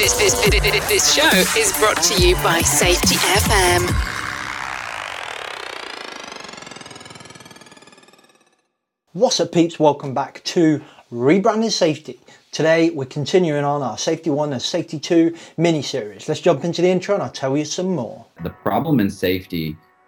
This, this, this, this show is brought to you by Safety FM. What's up, peeps? Welcome back to Rebranding Safety. Today, we're continuing on our Safety 1 and Safety 2 mini series. Let's jump into the intro and I'll tell you some more. The problem in safety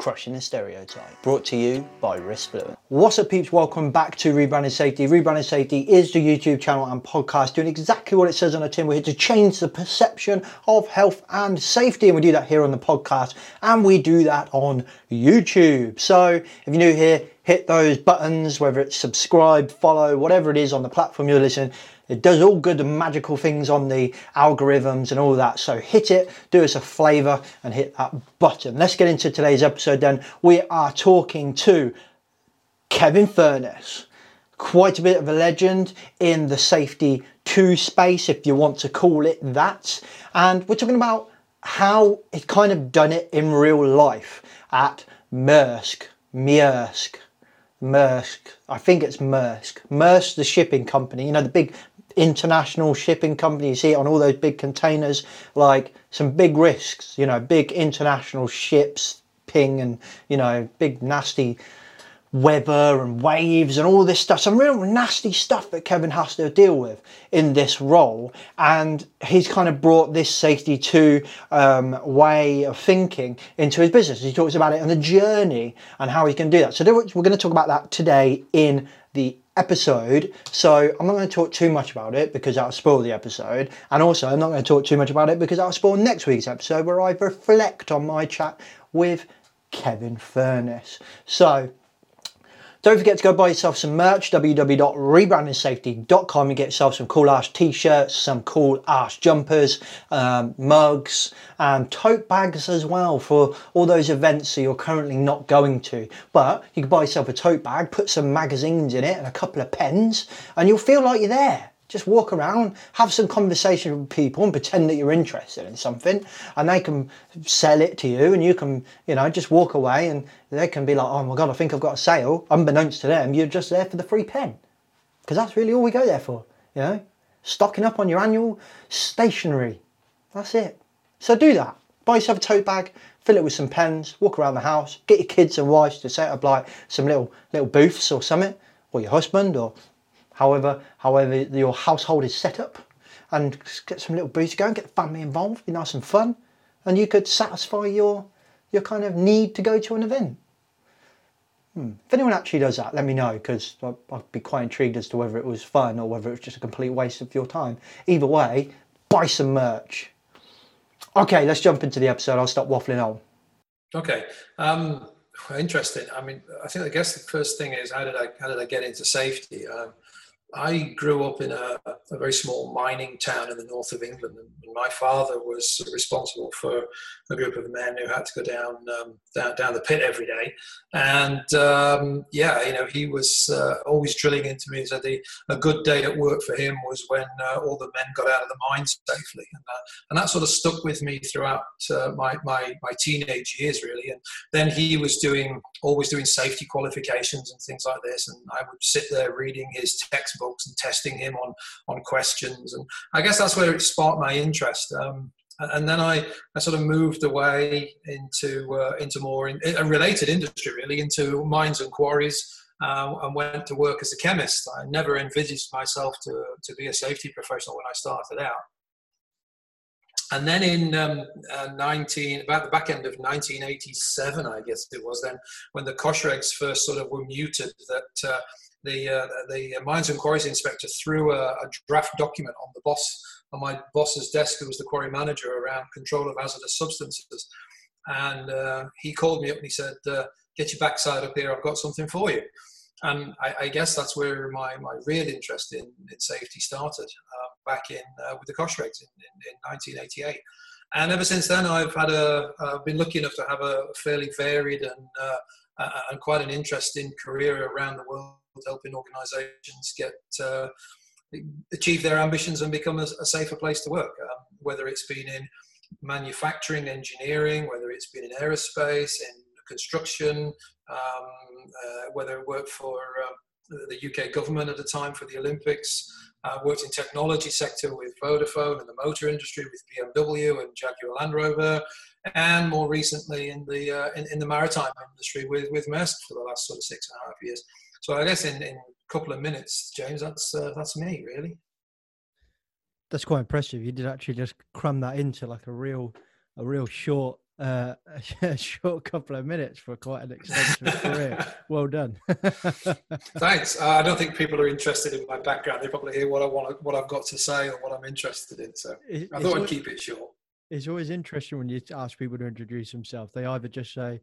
crushing the stereotype. Brought to you by Risk Fluent. What's up, peeps? Welcome back to Rebranding Safety. Rebranding Safety is the YouTube channel and podcast doing exactly what it says on the tin. We're here to change the perception of health and safety, and we do that here on the podcast, and we do that on YouTube. So if you're new here, hit those buttons, whether it's subscribe, follow, whatever it is on the platform you're listening. It does all good and magical things on the algorithms and all that. So hit it, do us a flavor, and hit that button. Let's get into today's episode then. We are talking to Kevin Furness quite a bit of a legend in the safety 2 space, if you want to call it that. And we're talking about how it kind of done it in real life at Maersk, Maersk, Maersk. I think it's Maersk. Maersk, the shipping company, you know, the big international shipping company. You see it on all those big containers, like some big risks, you know, big international ships ping and, you know, big nasty weather and waves and all this stuff, some real nasty stuff that Kevin has to deal with in this role. And he's kind of brought this safety 2 um, way of thinking into his business. He talks about it on the journey and how he can do that. So we're going to talk about that today in the episode. So I'm not going to talk too much about it because that'll spoil the episode. And also, I'm not going to talk too much about it because that'll spoil next week's episode where I reflect on my chat with Kevin Furness. So don't forget to go buy yourself some merch, www.rebrandingsafety.com. You get yourself some cool ass t-shirts, some cool ass jumpers, um, mugs, and tote bags as well for all those events that you're currently not going to. But you can buy yourself a tote bag, put some magazines in it and a couple of pens, and you'll feel like you're there just walk around, have some conversation with people and pretend that you're interested in something and they can sell it to you and you can, you know, just walk away and they can be like, oh my God, I think I've got a sale. Unbeknownst to them, you're just there for the free pen. Because that's really all we go there for, you know, stocking up on your annual stationery. That's it. So do that. Buy yourself a tote bag, fill it with some pens, walk around the house, get your kids and wives to set up like some little little booths or something, or your husband or however however your household is set up and get some little booths going, get the family involved, be nice and fun, and you could satisfy your your kind of need to go to an event. Hmm. If anyone actually does that, let me know because I'd be quite intrigued as to whether it was fun or whether it was just a complete waste of your time. Either way, buy some merch. Okay, let's jump into the episode. I'll stop waffling on. Okay. Um, interesting. I mean, I think I guess the first thing is how did I how did I get into safety? Um, I grew up in a, a, very small mining town in the north of England, and my father was responsible for a group of men who had to go down um, down, down the pit every day. And um, yeah, you know, he was uh, always drilling into me. The, a good day at work for him was when uh, all the men got out of the mine safely, and, uh, and that sort of stuck with me throughout uh, my, my my teenage years, really. And then he was doing always doing safety qualifications and things like this, and I would sit there reading his textbook and testing him on on questions. And I guess that's where it sparked my interest. Um, and then I, I sort of moved away into uh, into more in, a related industry, really, into mines and quarries, uh, and went to work as a chemist. I never envisaged myself to to be a safety professional when I started out. And then in um, uh, 19, about the back end of 1987, I guess it was then, when the COSHH regs first sort of were muted, that uh, the uh, the mines and quarries inspector threw a, a, draft document on the boss on my boss's desk, who was the quarry manager, around control of hazardous substances. And uh, he called me up and he said, uh, "Get your backside up here. I've got something for you." And I, I guess that's where my, my real interest in, in safety started uh, back in uh, with the COSHH regs in, in, in 1988. and ever since then, I've had a, I've been lucky enough to have a fairly varied and uh, uh, and quite an interesting career around the world, helping organisations get uh, achieve their ambitions and become a, a safer place to work. Um, whether it's been in manufacturing, engineering, whether it's been in aerospace, in construction, um, uh, whether it worked for uh, the UK government at the time for the Olympics, uh, worked in technology sector with Vodafone and the motor industry with BMW and Jaguar Land Rover, and more recently in the uh, in, in, the maritime industry with with Maersk for the last sort of six and a half years. So I guess in, in a couple of minutes, James, that's uh, that's me really. That's quite impressive. You did actually just cram that into like a real a real short uh, a short couple of minutes for quite an extensive career. Well done. Thanks. Uh, I don't think people are interested in my background. They probably hear what I want, what I've got to say, or what I'm interested in. So it, I thought I'd keep it short. It's always interesting when you ask people to introduce themselves. They either just say,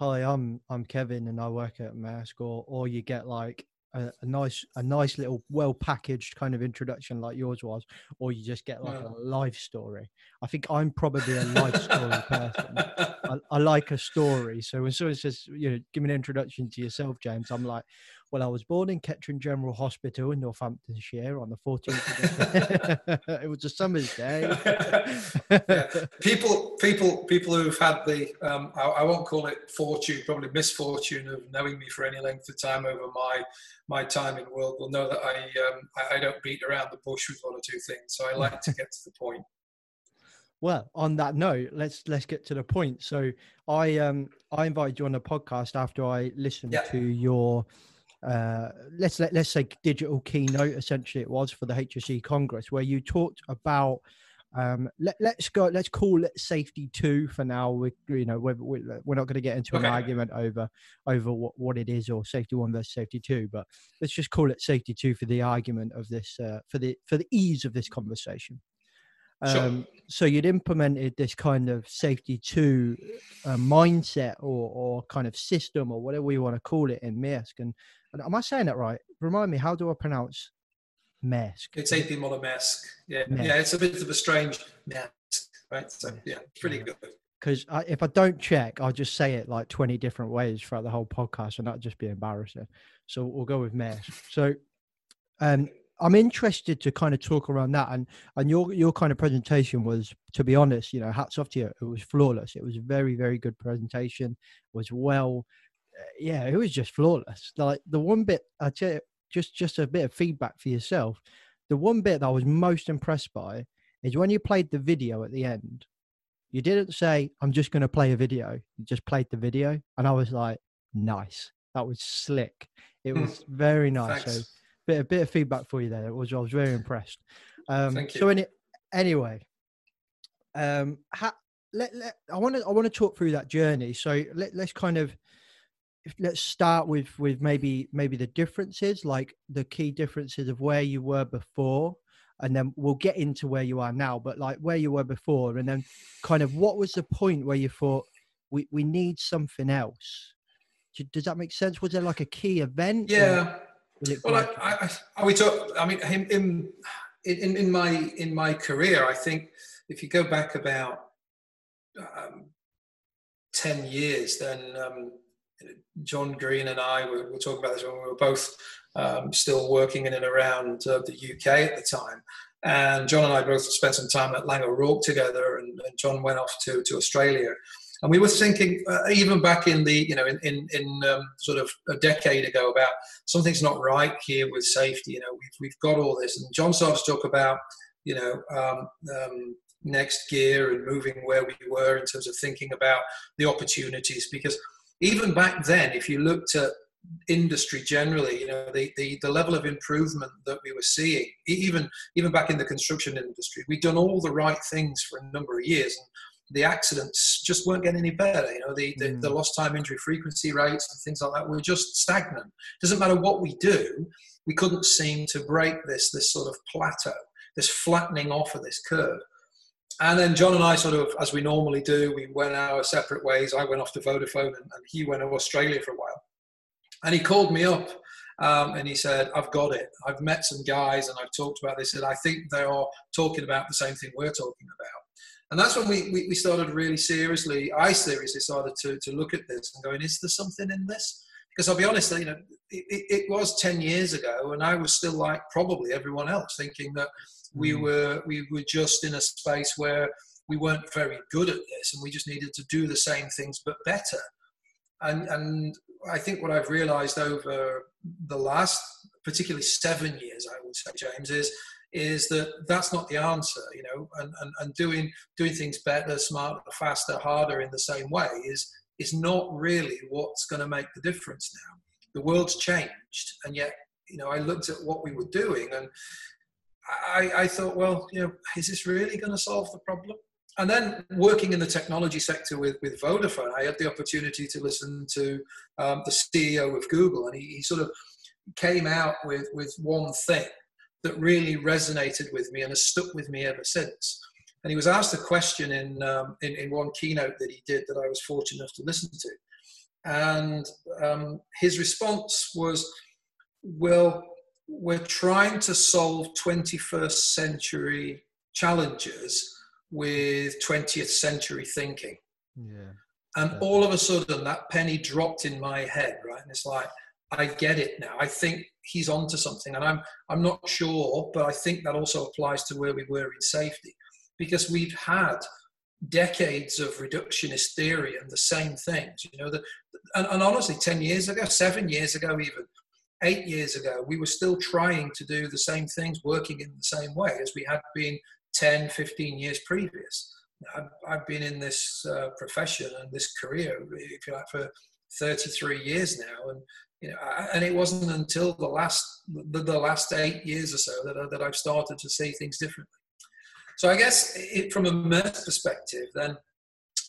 "Hi, I'm I'm Kevin, and I work at Maersk," or or you get like a, a, nice a nice little well packaged kind of introduction like yours was or you just get like yeah. a life story. I think i'm probably a life story person. I, I, like a story. So when someone says you know give me an introduction to yourself james i'm like well, I was born in Kettering General Hospital in Northamptonshire on the 14th. it was a summer's day. yeah. People, people, people who've had the, um, I, I, won't call it fortune, probably misfortune of knowing me for any length of time over my my time in the world will know that I, um, I, I don't beat around the bush with one or two things. So I like to get to the point. Well, on that note, let's let's get to the point. So I um I invited you on the podcast after I listened yeah. to your uh, let's let, let's say digital keynote essentially it was for the HSE Congress where you talked about um, let, us go let's call it safety two for now we you know we're, we're not going to get into okay. an argument over over what, what it is or safety one versus safety two but let's just call it safety two for the argument of this uh, for the for the ease of this conversation um, sure. so you'd implemented this kind of safety two uh, mindset or, or kind of system or whatever you want to call it in Maersk and and Am I saying that right? Remind me, how do I pronounce Maersk? It's AP Moller Maersk. Yeah, yeah, it's a bit of a strange Maersk, right? So yeah, pretty good. Because if I don't check, I'll just say it like 20 different ways throughout the whole podcast and that'd just be embarrassing. So we'll go with Maersk. So um, I'm interested to kind of talk around that. And and your your kind of presentation was, to be honest, you know, hats off to you. It was flawless. It was a very, very good presentation. It was well yeah, it was just flawless. Like the one bit, I tell you, just just a bit of feedback for yourself. The one bit that I was most impressed by is when you played the video at the end. You didn't say, "I'm just going to play a video." You just played the video, and I was like, "Nice, that was slick. It hmm. was very nice." Bit a bit of feedback for you there. It was I was very impressed. Um, Thank you. So any, anyway, um, ha, let, let, I want to I want to talk through that journey. So let, let's kind of let's start with with maybe maybe the differences like the key differences of where you were before and then we'll get into where you are now but like where you were before and then kind of what was the point where you thought we, we need something else does that make sense was there like a key event yeah well I, I, I, we talk i mean in, in in my in my career i think if you go back about um, 10 years then um, John Green and I were, were, talking about this when we were both um, still working in and around uh, the UK at the time. And John and I both spent some time at Laing O'Rourke together, and, and John went off to, to Australia. And we were thinking, uh, even back in the, you know, in, in, in um, sort of a decade ago, about something's not right here with safety. You know, we've, we've got all this. And John started to talk about, you know, um, um, next gear and moving where we were in terms of thinking about the opportunities because even back then, if you looked at industry generally, you know, the, the, the level of improvement that we were seeing, even even back in the construction industry, we'd done all the right things for a number of years, and the accidents just weren't getting any better. You know, the, the, mm. the lost time injury frequency rates and things like that were just stagnant. Doesn't matter what we do, we couldn't seem to break this this sort of plateau, this flattening off of this curve. And then John and I sort of, as we normally do, we went our separate ways. I went off to Vodafone and, and he went to Australia for a while. And he called me up um, and he said, I've got it. I've met some guys and I've talked about this and I think they are talking about the same thing we're talking about. And that's when we, we, we started really seriously, I seriously started to, to look at this and going, is there something in this? Because I'll be honest, you know, it, it was 10 years ago and I was still like probably everyone else thinking that we Mm. were, we were just in a space where we weren't very good at this and we just needed to do the same things but better. And, and I think what I've realized over the last, particularly seven years, I would say, James, is is that that's not the answer, you know, and, and, and doing doing things better, smarter, faster, harder in the same way is is not really what's going to make the difference now. The world's changed, and yet, you know, I looked at what we were doing, and I, I thought, well, you know, is this really going to solve the problem? And then working in the technology sector with, with Vodafone, I had the opportunity to listen to um, the CEO of Google, and he, he sort of came out with, with one thing that really resonated with me and has stuck with me ever since. And he was asked a question in, um, in, in, one keynote that he did that I was fortunate enough to listen to. And um, his response was, Well, we're trying to solve 21st century challenges with 20th century thinking. Yeah. And all of a sudden, that penny dropped in my head, right? And it's like, I get it now. I think he's onto something, and I'm I'm not sure, but I think that also applies to where we were in safety, because we've had decades of reductionist theory and the same things. You know, that and, and honestly, ten years ago, seven years ago, even eight years ago, we were still trying to do the same things, working in the same way as we had been 10, 15 years previous. I've, I've been in this uh, profession and this career, if you like, for 33 years now, and you know, and it wasn't until the last the, the last eight years or so that, I, that I've started to see things differently. So I guess it, from a Maersk perspective, then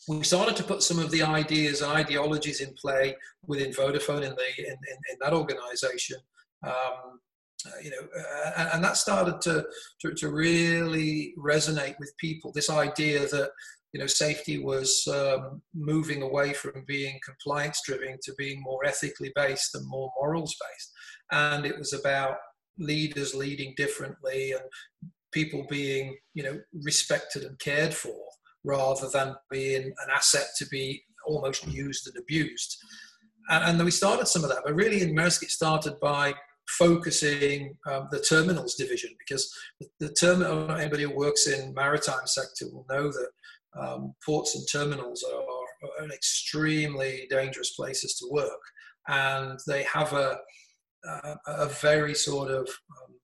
we started to put some of the ideas and ideologies in play within Vodafone in the in, in, in that organisation. Um, uh, you know, uh, and that started to, to, to really resonate with people. This idea that you know safety was um, moving away from being compliance driven to being more ethically based and more morals based, and it was about leaders leading differently and people being you know respected and cared for rather than being an asset to be almost used and abused. And, and then we started some of that, but really in Maersk it started by focusing um, the terminals division because the, the terminal anybody who works in maritime sector will know that um, ports and terminals are, are, extremely dangerous places to work. And they have a, a, a very sort of um,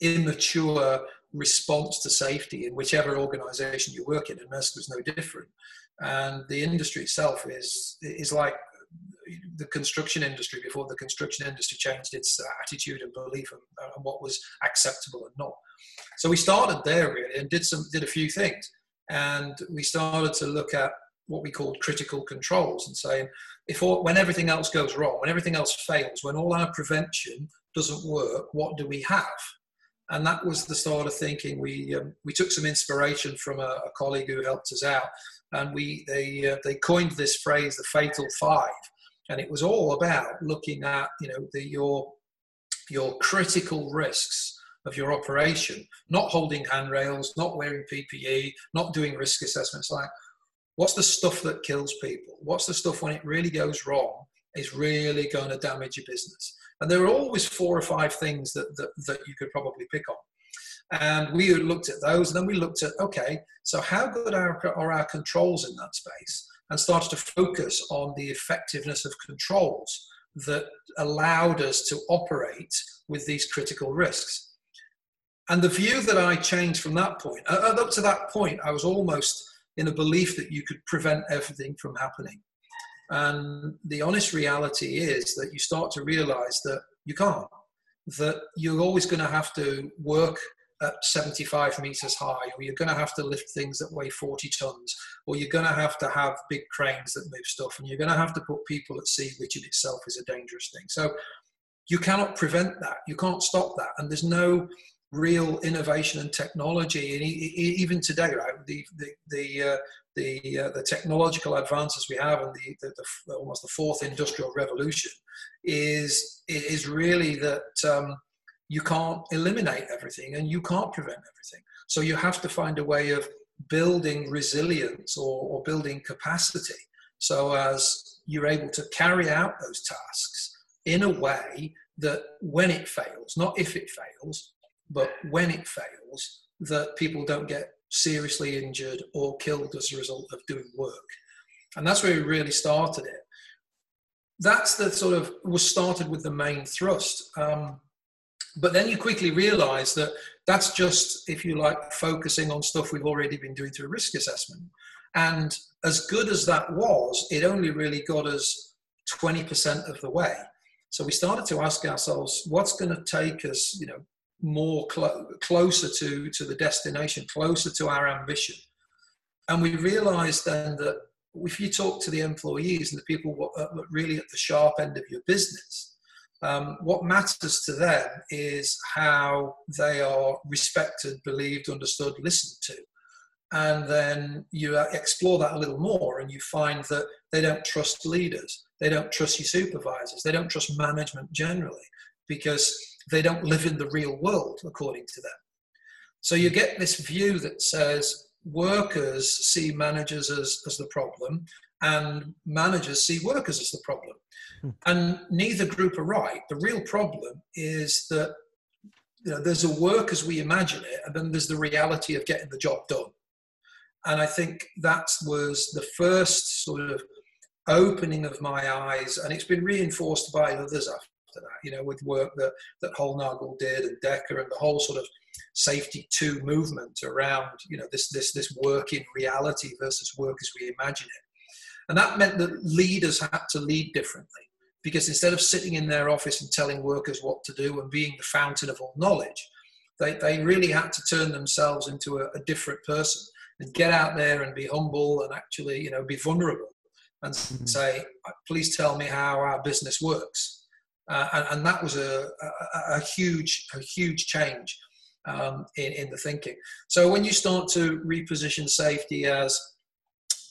immature response to safety in whichever organization you work in and Maersk was no different. And the industry itself is is like the construction industry before the construction industry changed its attitude and belief and, and, what was acceptable and not. So we started there really and did some did a few things, and we started to look at what we called critical controls and saying if all, when everything else goes wrong, when everything else fails, when all our prevention doesn't work, what do we have? And that was the start of thinking. We um, we took some inspiration from a, a, colleague who helped us out, and we they uh, they coined this phrase, the fatal five and it was all about looking at you know the, your your critical risks of your operation, not holding handrails, not wearing PPE, not doing risk assessments. Like, what's the stuff that kills people? What's the stuff when it really goes wrong is really going to damage your business? And there are always four or five things that, that, that you could probably pick on. And we looked at those, and then we looked at okay, so how good are, are our controls in that space? and started to focus on the effectiveness of controls that allowed us to operate with these critical risks. And the view that I changed from that point, uh, up to that point, I was almost in a belief that you could prevent everything from happening. And the honest reality is that you start to realize that you can't, that you're always going to have to work at 75 meters high, or you're going to have to lift things that weigh 40 tons, or you're going to have to have big cranes that move stuff, and you're going to have to put people at sea, which in itself is a dangerous thing. So you cannot prevent that. You can't stop that. And there's no real innovation and technology. And even today, right, the the the uh, the, uh, the technological advances we have and the, the, the, almost the fourth industrial revolution is is really that. Um, you can't eliminate everything and you can't prevent everything. So you have to find a way of building resilience or, or building capacity so as you're able to carry out those tasks in a way that when it fails, not if it fails, but when it fails, that people don't get seriously injured or killed as a result of doing work. And that's where we really started it. That's the sort of was started with the main thrust. Um, but then you quickly realize that that's just, if you like, focusing on stuff we've already been doing through risk assessment. And as good as that was, it only really got us 20% of the way. So we started to ask ourselves, what's going to take us, you know, more clo- closer to, to the destination, closer to our ambition. And we realized then that if you talk to the employees and the people uh, really at the sharp end of your business, um, what matters to them is how they are respected, believed, understood, listened to. And then you uh, explore that a little more and you find that they don't trust leaders, they don't trust your supervisors, they don't trust management generally because they don't live in the real world, according to them. So you get this view that says workers see managers as, as the problem and managers see workers as the problem. Hmm. And neither group are right. The real problem is that you know, there's a work as we imagine it, and then there's the reality of getting the job done. And I think that was the first sort of opening of my eyes, and it's been reinforced by others you know, with work that, that Hollnagel did and Dekker and the whole sort of safety two movement around, you know, this, this, this work in reality versus work as we imagine it. And that meant that leaders had to lead differently because instead of sitting in their office and telling workers what to do and being the fountain of all knowledge, they, they really had to turn themselves into a, a different person and get out there and be humble and actually, you know, be vulnerable and mm-hmm. say, please tell me how our business works. Uh, and, and, that was a, a, a, huge, a huge change um, in, in the thinking. So when you start to reposition safety as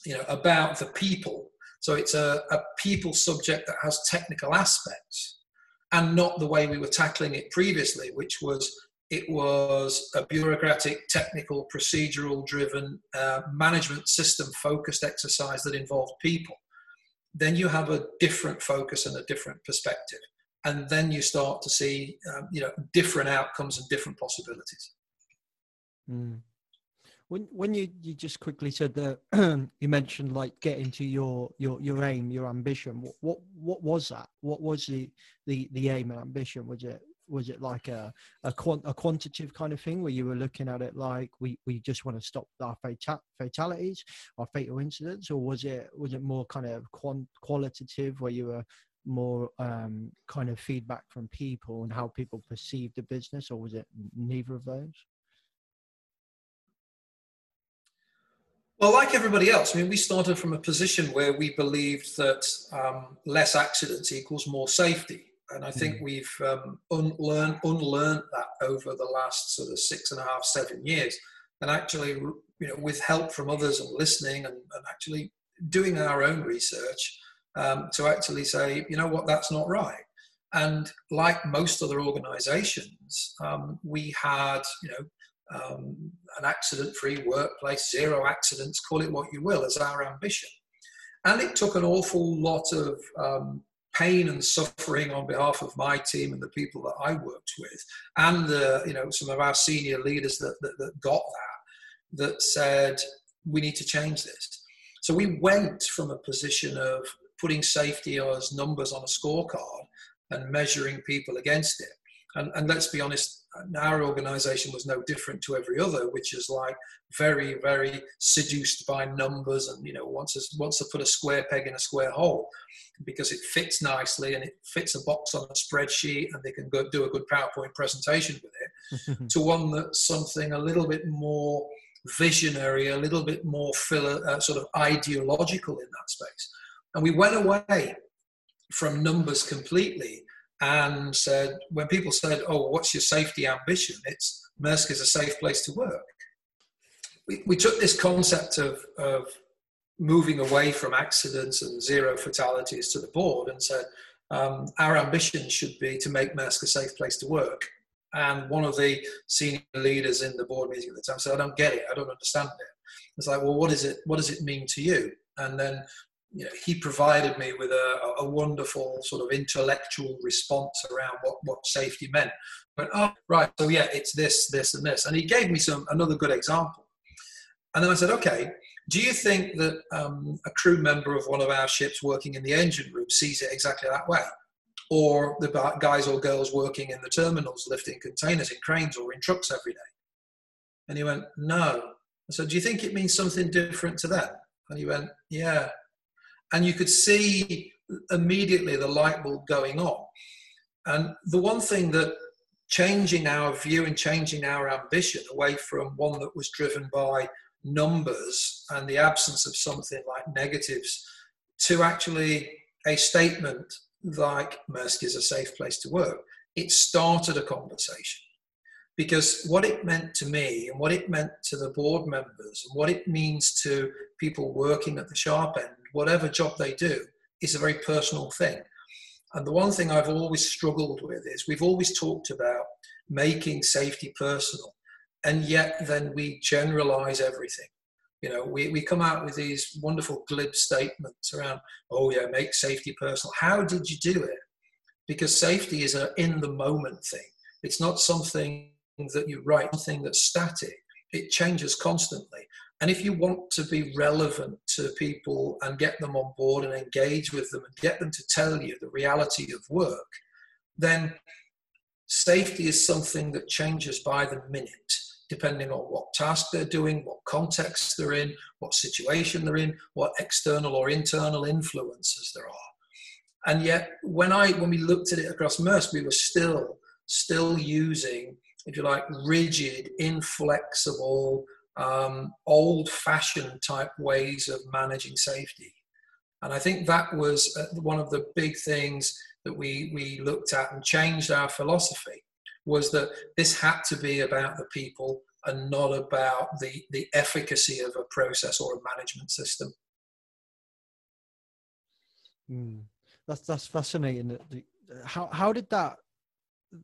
you know, about the people. So it's a, a people subject that has technical aspects and not the way we were tackling it previously, which was it was a bureaucratic, technical, procedural driven uh, management system focused exercise that involved people. Then you have a different focus and a different perspective. And then you start to see, um, you know, different outcomes and different possibilities. Mm. When when you, you just quickly said that you mentioned like getting to your your your aim, your ambition. What what what was that? What was the the the aim and ambition? Was it was it like a a, quant, a quantitative kind of thing where you were looking at it like we, we just want to stop our fatal, fatalities our fatal incidents or was it was it more kind of quant, qualitative where you were more um, kind of feedback from people and how people perceive the business or was it neither of those Well, like everybody else, I mean, we started from a position where we believed that um, less accidents equals more safety. And I think mm. we've um, unlearned, unlearned that over the last sort of six and a half, seven years. And actually, you know, with help from others and listening and, and actually doing our own research um, to actually say, you know what, that's not right. And like most other organizations, um, we had, you know, um, an accident free workplace, zero accidents, call it what you will, as our ambition. And it took an awful lot of um, pain and suffering on behalf of my team and the people that I worked with, and the, you know some of our senior leaders that, that, that got that, that said we need to change this. So we went from a position of putting safety as numbers on a scorecard and measuring people against it. And, and let's be honest, our organization was no different to every other, which is like very, very seduced by numbers and, you know, wants to, wants to put a square peg in a square hole because it fits nicely and it fits a box on a spreadsheet and they can go do a good PowerPoint presentation with it to one that's something a little bit more visionary, a little bit more philo- uh, sort of ideological in that space. And we went away from numbers completely and said, when people said, "Oh, what's your safety ambition?" It's Maersk is a safe place to work. We, we took this concept of, of moving away from accidents and zero fatalities to the board and said, um, our ambition should be to make Maersk a safe place to work. And one of the senior leaders in the board meeting at the time said, I don't get it, I don't understand it. It's like, well, what is it? What does it mean to you? And then you know, he provided me with a, a, wonderful sort of intellectual response around what, what safety meant. But oh, right, so yeah, it's this, this, and this, and he gave me some another good example. And then I said, okay, do you think that um, a crew member of one of our ships working in the engine room sees it exactly that way? Or the guys or girls working in the terminals lifting containers in cranes or in trucks every day? And he went, no. I said, do you think it means something different to them? And he went, yeah. And you could see immediately the light bulb going on. And the one thing that changing our view and changing our ambition away from one that was driven by numbers and the absence of something like negatives to actually a statement like Maersk is a safe place to work. It started a conversation because what it meant to me and what it meant to the board members and what it means to people working at the sharp end, whatever job they do, is a very personal thing. And the one thing I've always struggled with is we've always talked about making safety personal and yet then we generalize everything. You know, we, we come out with these wonderful glib statements around, oh yeah, make safety personal. How did you do it? Because safety is an in the moment thing. It's not something that you write, something that's static. It changes constantly. And if you want to be relevant to people and get them on board and engage with them and get them to tell you the reality of work, then safety is something that changes by the minute depending on what task they're doing, what context they're in, what situation they're in, what external or internal influences there are. And yet, when I when we looked at it across Maersk, we were still still using, if you like, rigid, inflexible, um, old-fashioned type ways of managing safety. And I think that was uh, one of the big things that we we looked at and changed our philosophy was that this had to be about the people and not about the, the efficacy of a process or a management system. Mm. That's that's fascinating. How how did that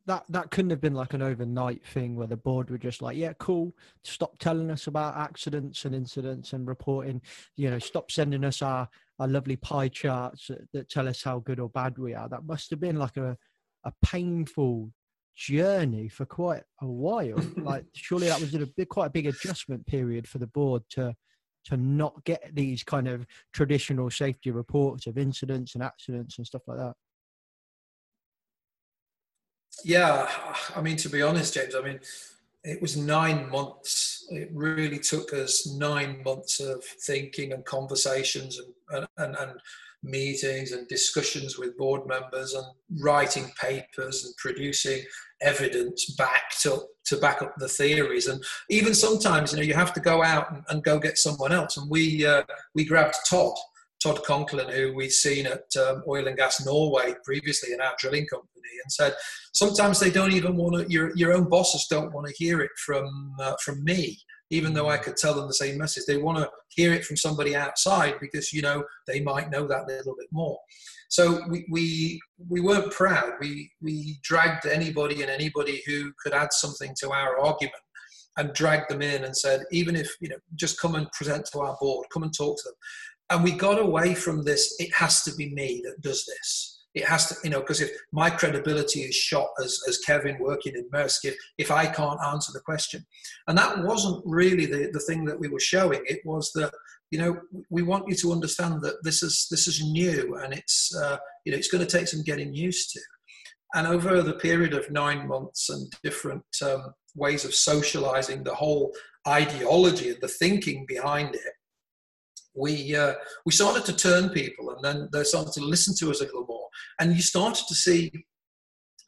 that that couldn't have been like an overnight thing where the board were just like, yeah, cool, stop telling us about accidents and incidents and reporting, you know, stop sending us our our lovely pie charts that, that tell us how good or bad we are. That must have been like a a painful journey for quite a while. like surely that was a big, quite a big adjustment period for the board to to not get these kind of traditional safety reports of incidents and accidents and stuff like that. Yeah, I mean to be honest, James, I mean it was nine months. It really took us nine months of thinking and conversations and and, and meetings and discussions with board members and writing papers and producing evidence back to, to back up the theories. And even sometimes you know you have to go out and, and go get someone else. And we uh, we grabbed Todd Todd Conklin who we'd seen at um, Oil and Gas Norway previously in our drilling company and said sometimes they don't even want to your, your own bosses don't want to hear it from uh, from me even though I could tell them the same message. They want to hear it from somebody outside because you know they might know that a little bit more. So we we we weren't proud. We we dragged anybody and anybody who could add something to our argument and dragged them in and said, even if you know, just come and present to our board, come and talk to them. And we got away from this. It has to be me that does this it has to, you know, because if my credibility is shot as, as Kevin working in Maersk, if, if I can't answer the question. And that wasn't really the, the thing that we were showing. It was that, you know, we want you to understand that this is, this is new and it's, uh, you know, it's going to take some getting used to. And over the period of nine months and different um, ways of socializing the whole ideology and the thinking behind it, we uh, we started to turn people, and then they started to listen to us a little more and you started to see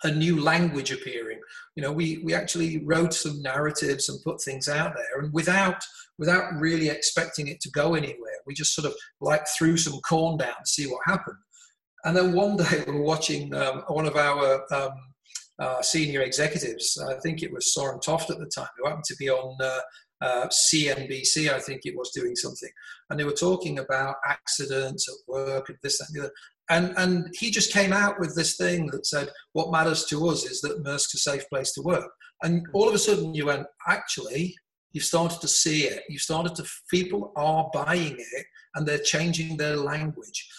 a new language appearing. You know, we, we actually wrote some narratives and put things out there, and without without really expecting it to go anywhere, we just sort of like threw some corn down to see what happened. And then one day we were watching um, one of our um, uh, senior executives, I think it was Soren Toft at the time, who happened to be on uh, uh, CNBC, I think it was doing something, and they were talking about accidents at work and this and the other and and he just came out with this thing that said what matters to us is that Maersk's a safe place to work and all of a sudden you went actually You've started to see it. You've started to, people are buying it and they're changing their language.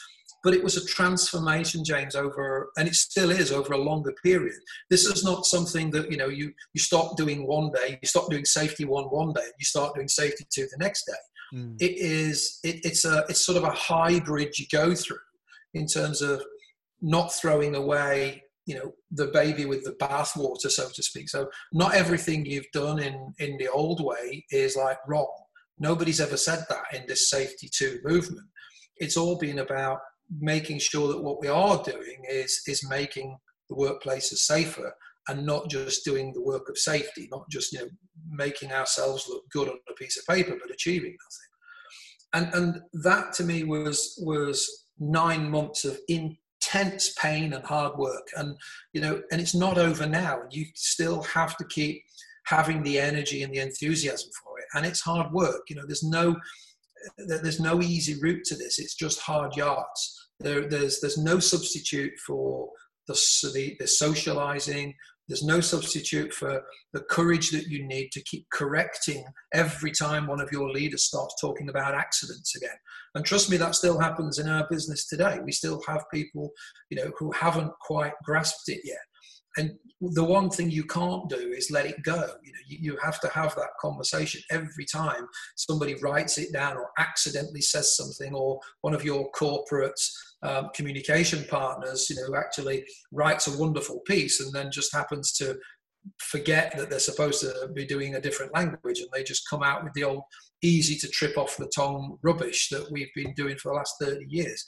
But it was a transformation, James, over, and it still is over a longer period. This is not something that, you know, you, you stop doing one day, you stop doing safety one one day, you start doing safety two the next day. Mm. It is, it, it's a, it's sort of a hybrid you go through in terms of not throwing away you know the baby with the bathwater so to speak so not everything you've done in in the old way is like wrong nobody's ever said that in this safety two movement it's all been about making sure that what we are doing is is making the workplaces safer and not just doing the work of safety not just you know making ourselves look good on a piece of paper but achieving nothing. And and that to me was was nine months of intense pain and hard work. And you know and it's not over now. You still have to keep having the energy and the enthusiasm for it. And it's hard work. You know there's no there's no easy route to this it's just hard yards there, there's there's no substitute for the, the, the socializing there's no substitute for the courage that you need to keep correcting every time one of your leaders starts talking about accidents again. And trust me, that still happens in our business today. We still have people, you know, who haven't quite grasped it yet. And the one thing you can't do is let it go. You know, you, you have to have that conversation every time somebody writes it down or accidentally says something, or one of your corporate um, communication partners, you know, actually writes a wonderful piece and then just happens to forget that they're supposed to be doing a different language and they just come out with the old easy to trip off the tongue rubbish that we've been doing for the last 30 years.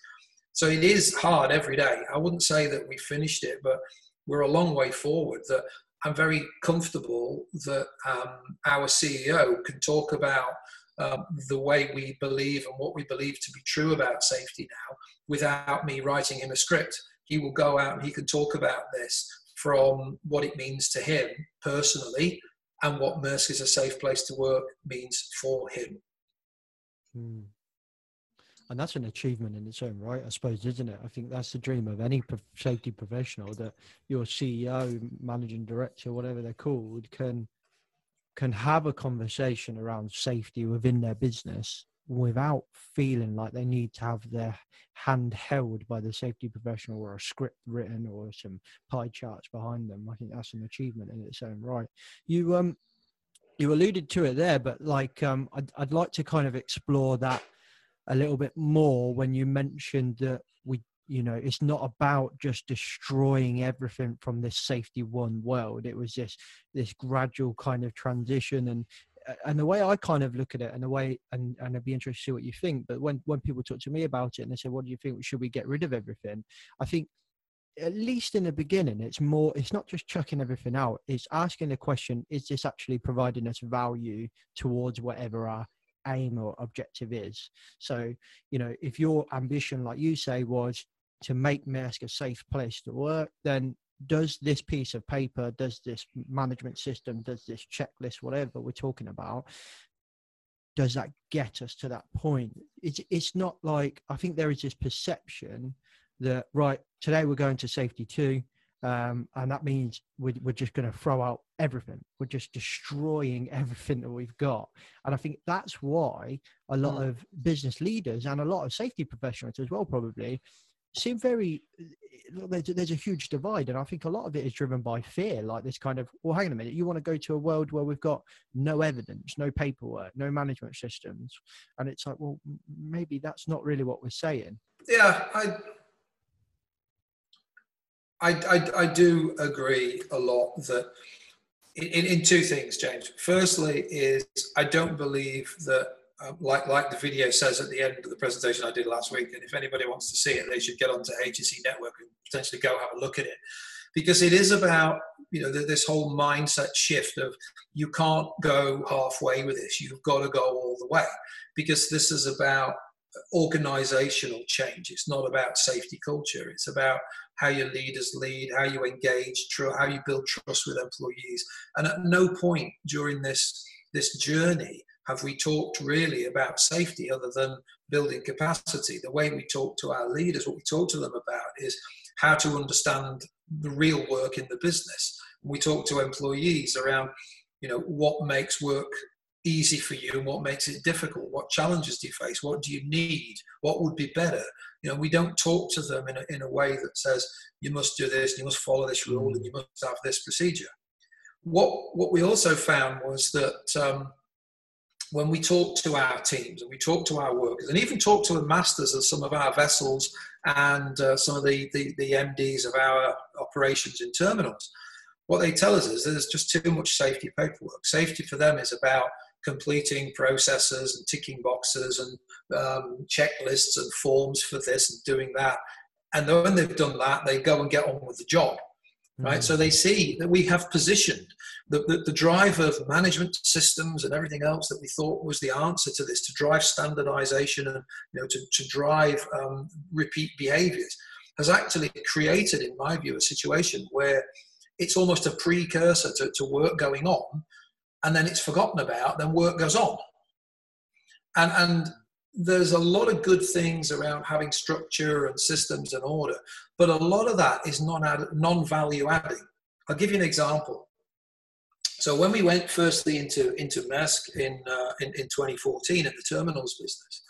So it is hard every day. I wouldn't say that we finished it, but we're a long way forward. That I'm very comfortable that um, our CEO can talk about um, the way we believe and what we believe to be true about safety now without me writing him a script. He will go out and he can talk about this from what it means to him personally and what Maersk is a safe place to work means for him. Hmm. And that's an achievement in its own right, I suppose, isn't it? I think that's the dream of any safety professional that your CEO, managing director, whatever they're called, can can have a conversation around safety within their business without feeling like they need to have their hand held by the safety professional or a script written or some pie charts behind them. I think that's an achievement in its own right. You um you alluded to it there, but like um I'd I'd like to kind of explore that a little bit more when you mentioned that we you know it's not about just destroying everything from this safety one world it was just this gradual kind of transition and and the way I kind of look at it, and the way, and, and I'd be interested to see what you think. But when when people talk to me about it, and they say, "What do you think? Should we get rid of everything?" I think, at least in the beginning, it's more. It's not just chucking everything out. It's asking the question: Is this actually providing us value towards whatever our aim or objective is? So, you know, if your ambition, like you say, was to make Maersk a safe place to work, then does this piece of paper, does this management system, does this checklist, whatever we're talking about, does that get us to that point? It's, it's not like, I think there is this perception that, right, today we're going to safety two. Um, and that means we're, we're just going to throw out everything. We're just destroying everything that we've got. And I think that's why a lot mm. of business leaders and a lot of safety professionals as well, probably, seem very there's, there's a huge divide and i think a lot of it is driven by fear like this kind of well hang on a minute you want to go to a world where we've got no evidence no paperwork no management systems and it's like well maybe that's not really what we're saying yeah i I, I, I do agree a lot that in, in two things, James. Firstly, is I don't believe that um, like like the video says at the end of the presentation I did last week. And if anybody wants to see it, they should get onto HSE Network and potentially go have a look at it, because it is about you know this whole mindset shift of you can't go halfway with this. You've got to go all the way, because this is about organizational change. It's not about safety culture. It's about how your leaders lead, how you engage, how you build trust with employees. And at no point during this this journey have we talked really about safety other than building capacity? The way we talk to our leaders, what we talk to them about is how to understand the real work in the business. We talk to employees around, you know, what makes work easy for you and what makes it difficult? What challenges do you face? What do you need? What would be better? You know we don't talk to them in a, in a way that says you must do this you must follow this rule and you must have this procedure. What what we also found was that um, when we talk to our teams and we talk to our workers and even talk to the masters of some of our vessels and uh, some of the, the, the MDs of our operations in terminals, what they tell us is there's just too much safety paperwork. Safety for them is about completing processes and ticking boxes and um, checklists and forms for this and doing that. And then when they've done that, they go and get on with the job, right? Mm-hmm. So they see that we have positioned the, the, the, drive of management systems and everything else that we thought was the answer to this, to drive standardization and you know to, to drive um, repeat behaviors, has actually created, in my view, a situation where it's almost a precursor to, to work going on and then it's forgotten about, then work goes on. And, and there's a lot of good things around having structure and systems and order, but a lot of that is non value adding. I'll give you an example. So when we went firstly into into Maersk in, uh, in in 2014 in the terminals business,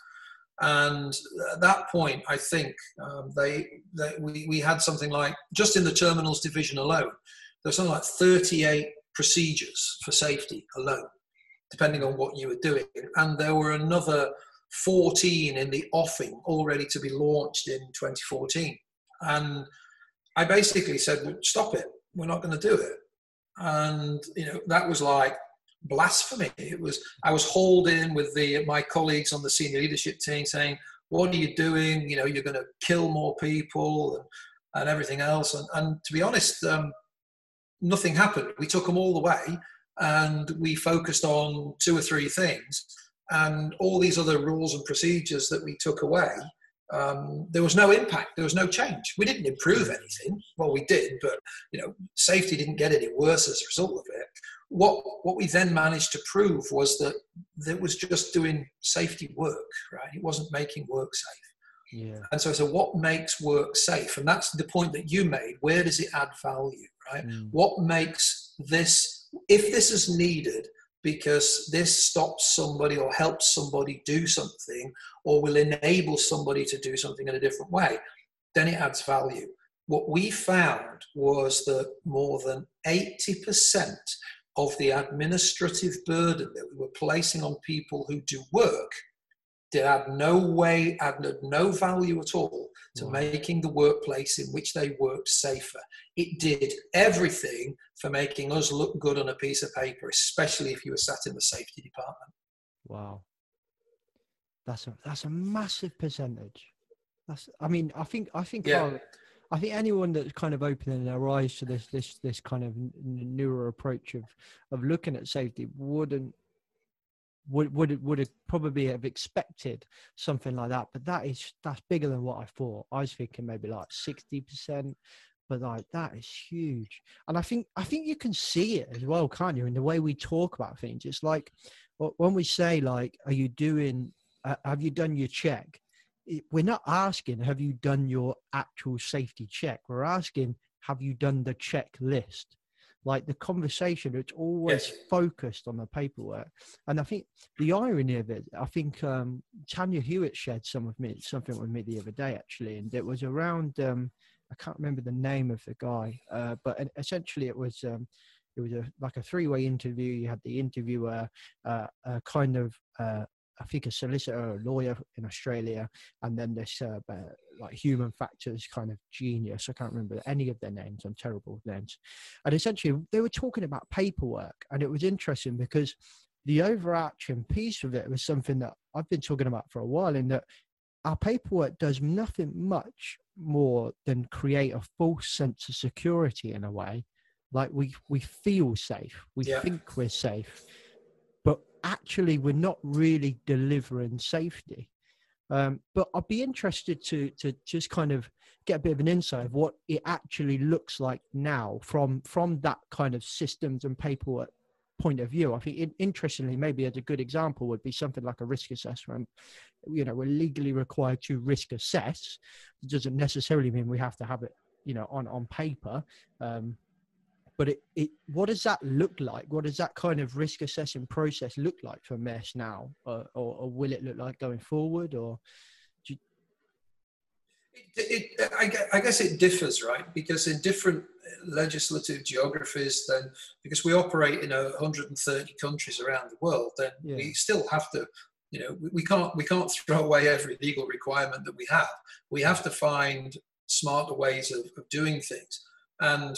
and at that point, I think um, they, they we, we had something like just in the terminals division alone, there's something like 38 procedures for safety alone, depending on what you were doing. And there were another 14 in the offing, all ready to be launched in 2014. And I basically said, stop it. We're not going to do it. And, you know, that was like blasphemy. It was, I was hauled in with the, my colleagues on the senior leadership team saying, what are you doing? You know, you're going to kill more people and, and everything else. And, and to be honest, um, nothing happened. We took them all the way and we focused on two or three things. And all these other rules and procedures that we took away, um, there was no impact. There was no change. We didn't improve anything. Well, we did, but you know, safety didn't get any worse as a result of it. What what we then managed to prove was that it was just doing safety work. Right? It wasn't making work safe. Yeah. And so, so what makes work safe? And that's the point that you made. Where does it add value? Right? Mm. What makes this, if this is needed, because this stops somebody or helps somebody do something or will enable somebody to do something in a different way, then it adds value. What we found was that more than 80% of the administrative burden that we were placing on people who do work did add no way, added no value at all to mm. making the workplace in which they worked safer. It did everything for making us look good on a piece of paper, especially if you were sat in the safety department. Wow. That's a that's a massive percentage. That's I mean, I think I think yeah. our, I think anyone that's kind of opening their eyes to this this this kind of newer approach of of looking at safety wouldn't would would would have probably have expected something like that but that is that's bigger than what i thought. I was thinking maybe like 60% but like that is huge. And i think i think you can see it as well can't you in the way we talk about things. It's like when we say like are you doing uh, have you done your check? We're not asking have you done your actual safety check? We're asking have you done the checklist like the conversation it's always yes. focused on the paperwork and i think the irony of it i think um, tanya hewitt shared some of me something with me the other day actually and it was around um, i can't remember the name of the guy uh, but essentially it was um, it was a, like a three-way interview you had the interviewer uh, kind of uh, I think a solicitor or a lawyer in Australia, and then this uh, like human factors kind of genius. I can't remember any of their names. I'm terrible with names. And essentially, they were talking about paperwork, and it was interesting because the overarching piece of it was something that I've been talking about for a while. In that our paperwork does nothing much more than create a false sense of security in a way. Like we we feel safe, we yeah. think we're safe, but actually we're not really delivering safety. Um, but I'd be interested to to just kind of get a bit of an insight of what it actually looks like now from from that kind of systems and paperwork point of view. I think it, interestingly, maybe as a good example would be something like a risk assessment. You know, we're legally required to risk assess. It doesn't necessarily mean we have to have it, you know, on on paper. Um, but it, it what does that look like? What does that kind of risk assessing process look like for Maersk now? Or, or, or will it look like going forward or it, it, I, I guess it differs right? Because in different legislative geographies then because we operate in 130 countries around the world then Yeah. we still have to you know we, we can't we can't throw away every legal requirement that we have. We have to find smarter ways of, of doing things. And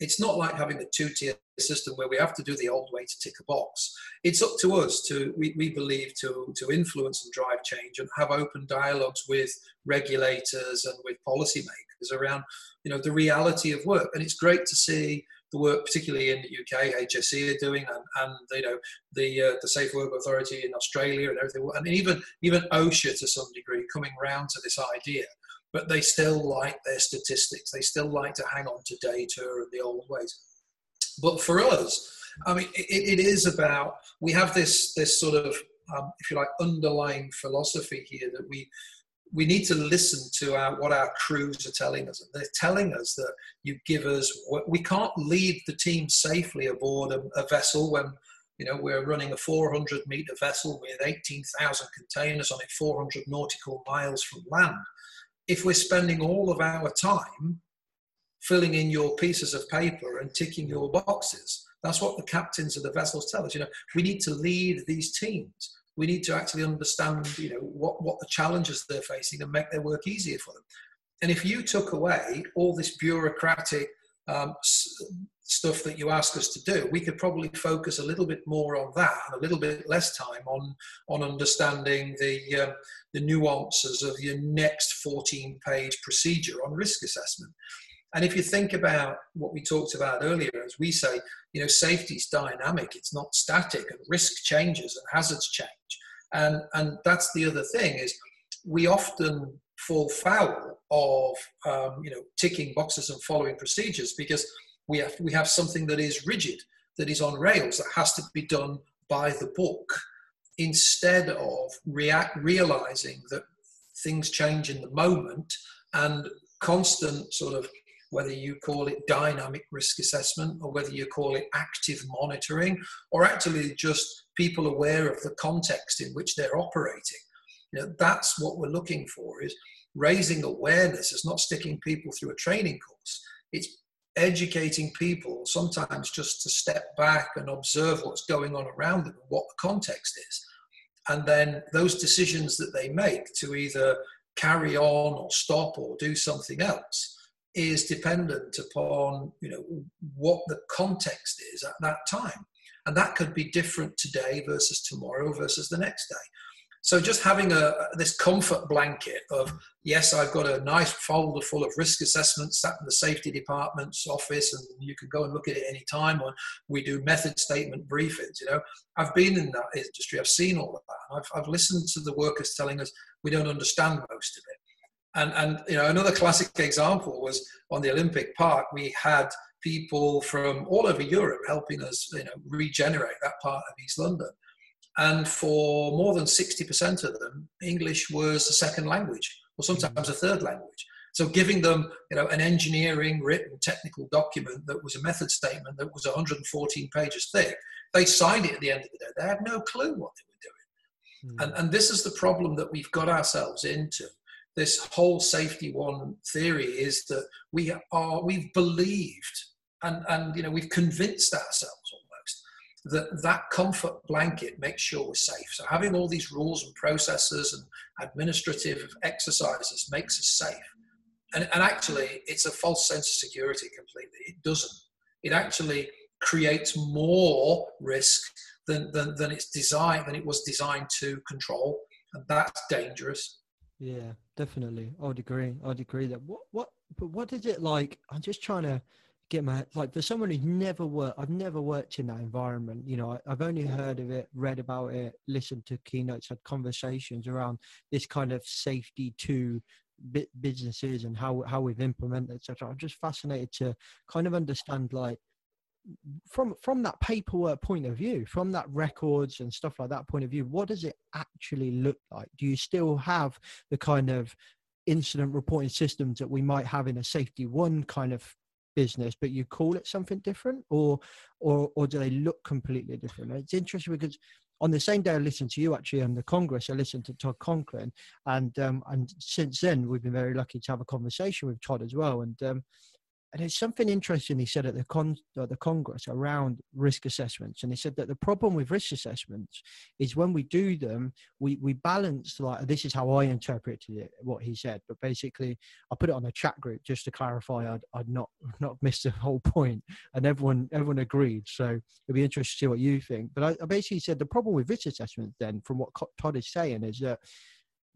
it's not like having a two-tier system where we have to do the old way to tick a box. It's up to us to we, we believe to to influence and drive change and have open dialogues with regulators and with policymakers around you know the reality of work. And it's great to see the work particularly in the UK HSE are doing and, and you know the uh, the Safe Work Authority in Australia and everything. And even even OSHA to some degree coming round to this idea but they still like their statistics they still like to hang on to data and the old ways but for us I mean it, it is about we have this this sort of um, if you like underlying philosophy here that we we need to listen to our, what our crews are telling us. They're telling us that you give us, we can't lead the team safely aboard a, a vessel when, you know, we're running a 400 meter vessel with 18,000 containers on it, 400 nautical miles from land. If we're spending all of our time filling in your pieces of paper and ticking your boxes, that's what the captains of the vessels tell us. You know, we need to lead these teams we need to actually understand you know what, what the challenges they're facing and make their work easier for them and if you took away all this bureaucratic um, stuff that you ask us to do we could probably focus a little bit more on that and a little bit less time on on understanding the um, the nuances of your next 14 page procedure on risk assessment and if you think about what we talked about earlier, as we say, you know, safety is dynamic, it's not static, and risk changes and hazards change. And, and that's the other thing is we often fall foul of, um, you know, ticking boxes and following procedures because we have, we have something that is rigid, that is on rails, that has to be done by the book instead of react, realizing that things change in the moment and constant sort of whether you call it dynamic risk assessment or whether you call it active monitoring or actually just people aware of the context in which they're operating. You know, that's what we're looking for is raising awareness. It's not sticking people through a training course. It's educating people sometimes just to step back and observe what's going on around them what the context is. And then those decisions that they make to either carry on or stop or do something else is dependent upon you know what the context is at that time. And that could be different today versus tomorrow versus the next day so just having a this comfort blanket of yes i've got a nice folder full of risk assessments sat in the safety department's office and you can go and look at it any time or we do method statement briefings you know i've been in that industry i've seen all of that I've, I've listened to the workers telling us we don't understand most of it and, and you know another classic example was on the Olympic Park. We had people from all over Europe helping us, you know, regenerate that part of East London. And for more than 60% of them, English was a second language, or sometimes a third language. So giving them, you know, an engineering written technical document that was a method statement that was 114 pages thick, they signed it at the end of the day. They had no clue what they were doing. Hmm. And, and this is the problem that we've got ourselves into this whole safety one theory is that we are we've believed and and you know we've convinced ourselves that that comfort blanket makes sure we're safe. So having all these rules and processes and administrative exercises makes us safe. And, and actually it's a false sense of security completely. It doesn't. It actually creates more risk than, than, than it's designed than it was designed to control. And that's dangerous. Yeah definitely. I'd agree. I'd agree that what what but what is it like? I'm just trying to get my like for someone who's never worked i've never worked in that environment you know I, have only heard of it read about it listened to keynotes had conversations around this kind of safety to businesses and how how we've implemented etc i'm just fascinated to kind of understand like from from that paperwork point of view from that records and stuff like that point of view what does it actually look like? Do you still have the kind of incident reporting systems that we might have in a safety one kind of business, but you call it something different, or or or do they look completely different? It's interesting because on the same day I listened to you actually on the Congress, I listened to Todd Conklin, and um, and since then we've been very lucky to have a conversation with Todd as well. And um, and there's something interesting he said at the con the Congress around risk assessments, and he said that the problem with risk assessments is when we do them, we we balance like this is how I interpreted it, what he said, but basically I put it on a chat group just to clarify I'd, I'd not not missed the whole point, and everyone everyone agreed. So it'd be interesting to see what you think. But I, I basically said the problem with risk assessments then, from what Todd is saying, is that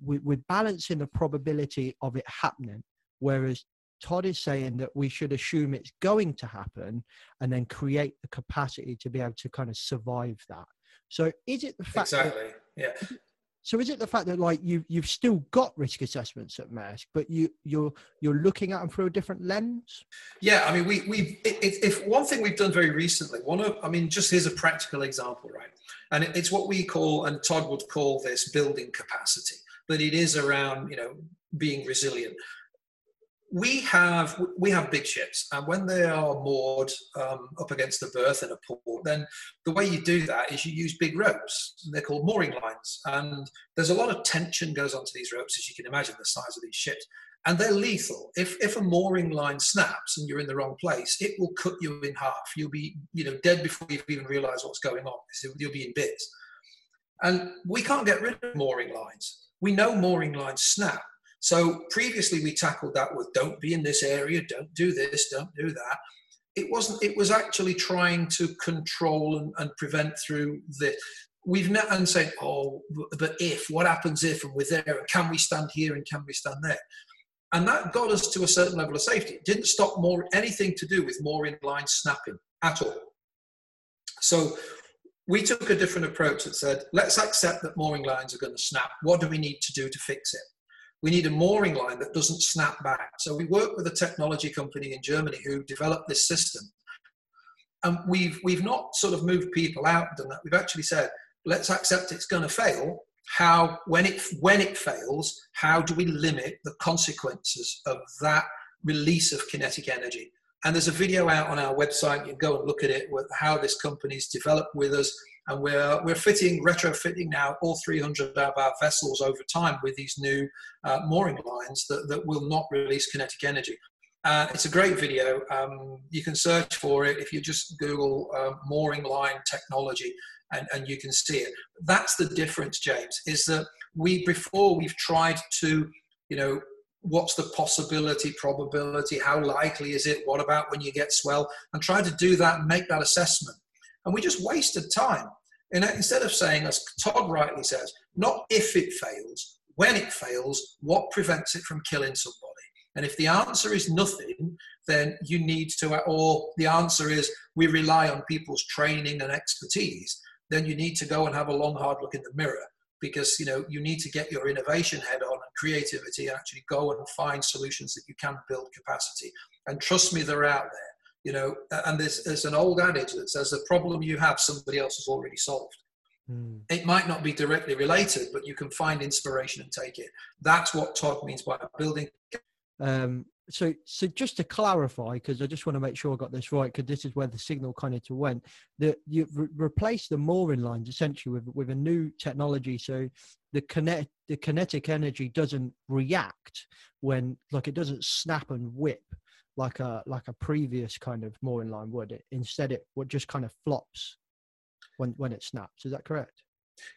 we, we're balancing the probability of it happening, whereas Todd is saying that we should assume it's going to happen and then create the capacity to be able to kind of survive that. So is it the fact exactly that, yeah so is it the fact that like you you've still got risk assessments at Maersk, but you you're you're looking at them through a different lens? Yeah, I mean, we we if one thing we've done very recently, one of I mean, just here's a practical example, right? And it's what we call, and Todd would call this building capacity, but it is around you know being resilient we have we have big ships, and when they are moored um, up against the berth in a port, then the way you do that is you use big ropes. They're called mooring lines, and there's a lot of tension goes onto these ropes, as you can imagine, the size of these ships, and they're lethal. If if a mooring line snaps and you're in the wrong place, it will cut you in half. You'll be you know dead before you even realise what's going on. You'll be in bits, and we can't get rid of mooring lines. We know mooring lines snap so previously we tackled that with don't be in this area, don't do this, don't do that. It wasn't, it was actually trying to control and, and prevent through the, we've not and said, oh, but if, what happens if, and we're there, and can we stand here and can we stand there? And that got us to a certain level of safety. It didn't stop more anything to do with mooring line snapping at all. So we took a different approach that said, let's accept that mooring lines are going to snap. What do we need to do to fix it? We need a mooring line that doesn't snap back. So we work with a technology company in Germany who developed this system. And we've, we've not sort of moved people out and done that. We've actually said, let's accept it's going to fail. How, when it, when it fails, how do we limit the consequences of that release of kinetic energy? And there's a video out on our website. You can go and look at it with how this company's developed with us and we're we're fitting retrofitting now all 300 of our vessels over time with these new uh, mooring lines that, that will not release kinetic energy. Uh, it's a great video. Um, you can search for it if you just Google uh, mooring line technology, and, and you can see it. That's the difference, James. Is that we before we've tried to, you know, what's the possibility, probability, how likely is it, what about when you get swell, and try to do that and make that assessment. And we just wasted time. And instead of saying, as Todd rightly says, not if it fails, when it fails, what prevents it from killing somebody? And if the answer is nothing, then you need to, or the answer is we rely on people's training and expertise, then you need to go and have a long, hard look in the mirror because you know you need to get your innovation head on and creativity and actually go and find solutions that you can build capacity. And trust me, they're out there you know and there's, there's an old adage that says the problem you have somebody else has already solved. Mm. it might not be directly related but you can find inspiration and take it. That's what todd means by building. Um, so so just to clarify because i just want to make sure i got this right because this is where the signal kind of went that you re- replace the mooring lines essentially with with a new technology so the kinetic the kinetic energy doesn't react when like it doesn't snap and whip like a like a previous kind of mooring line would. It, instead, it would just kind of flops when when it snaps. Is that correct?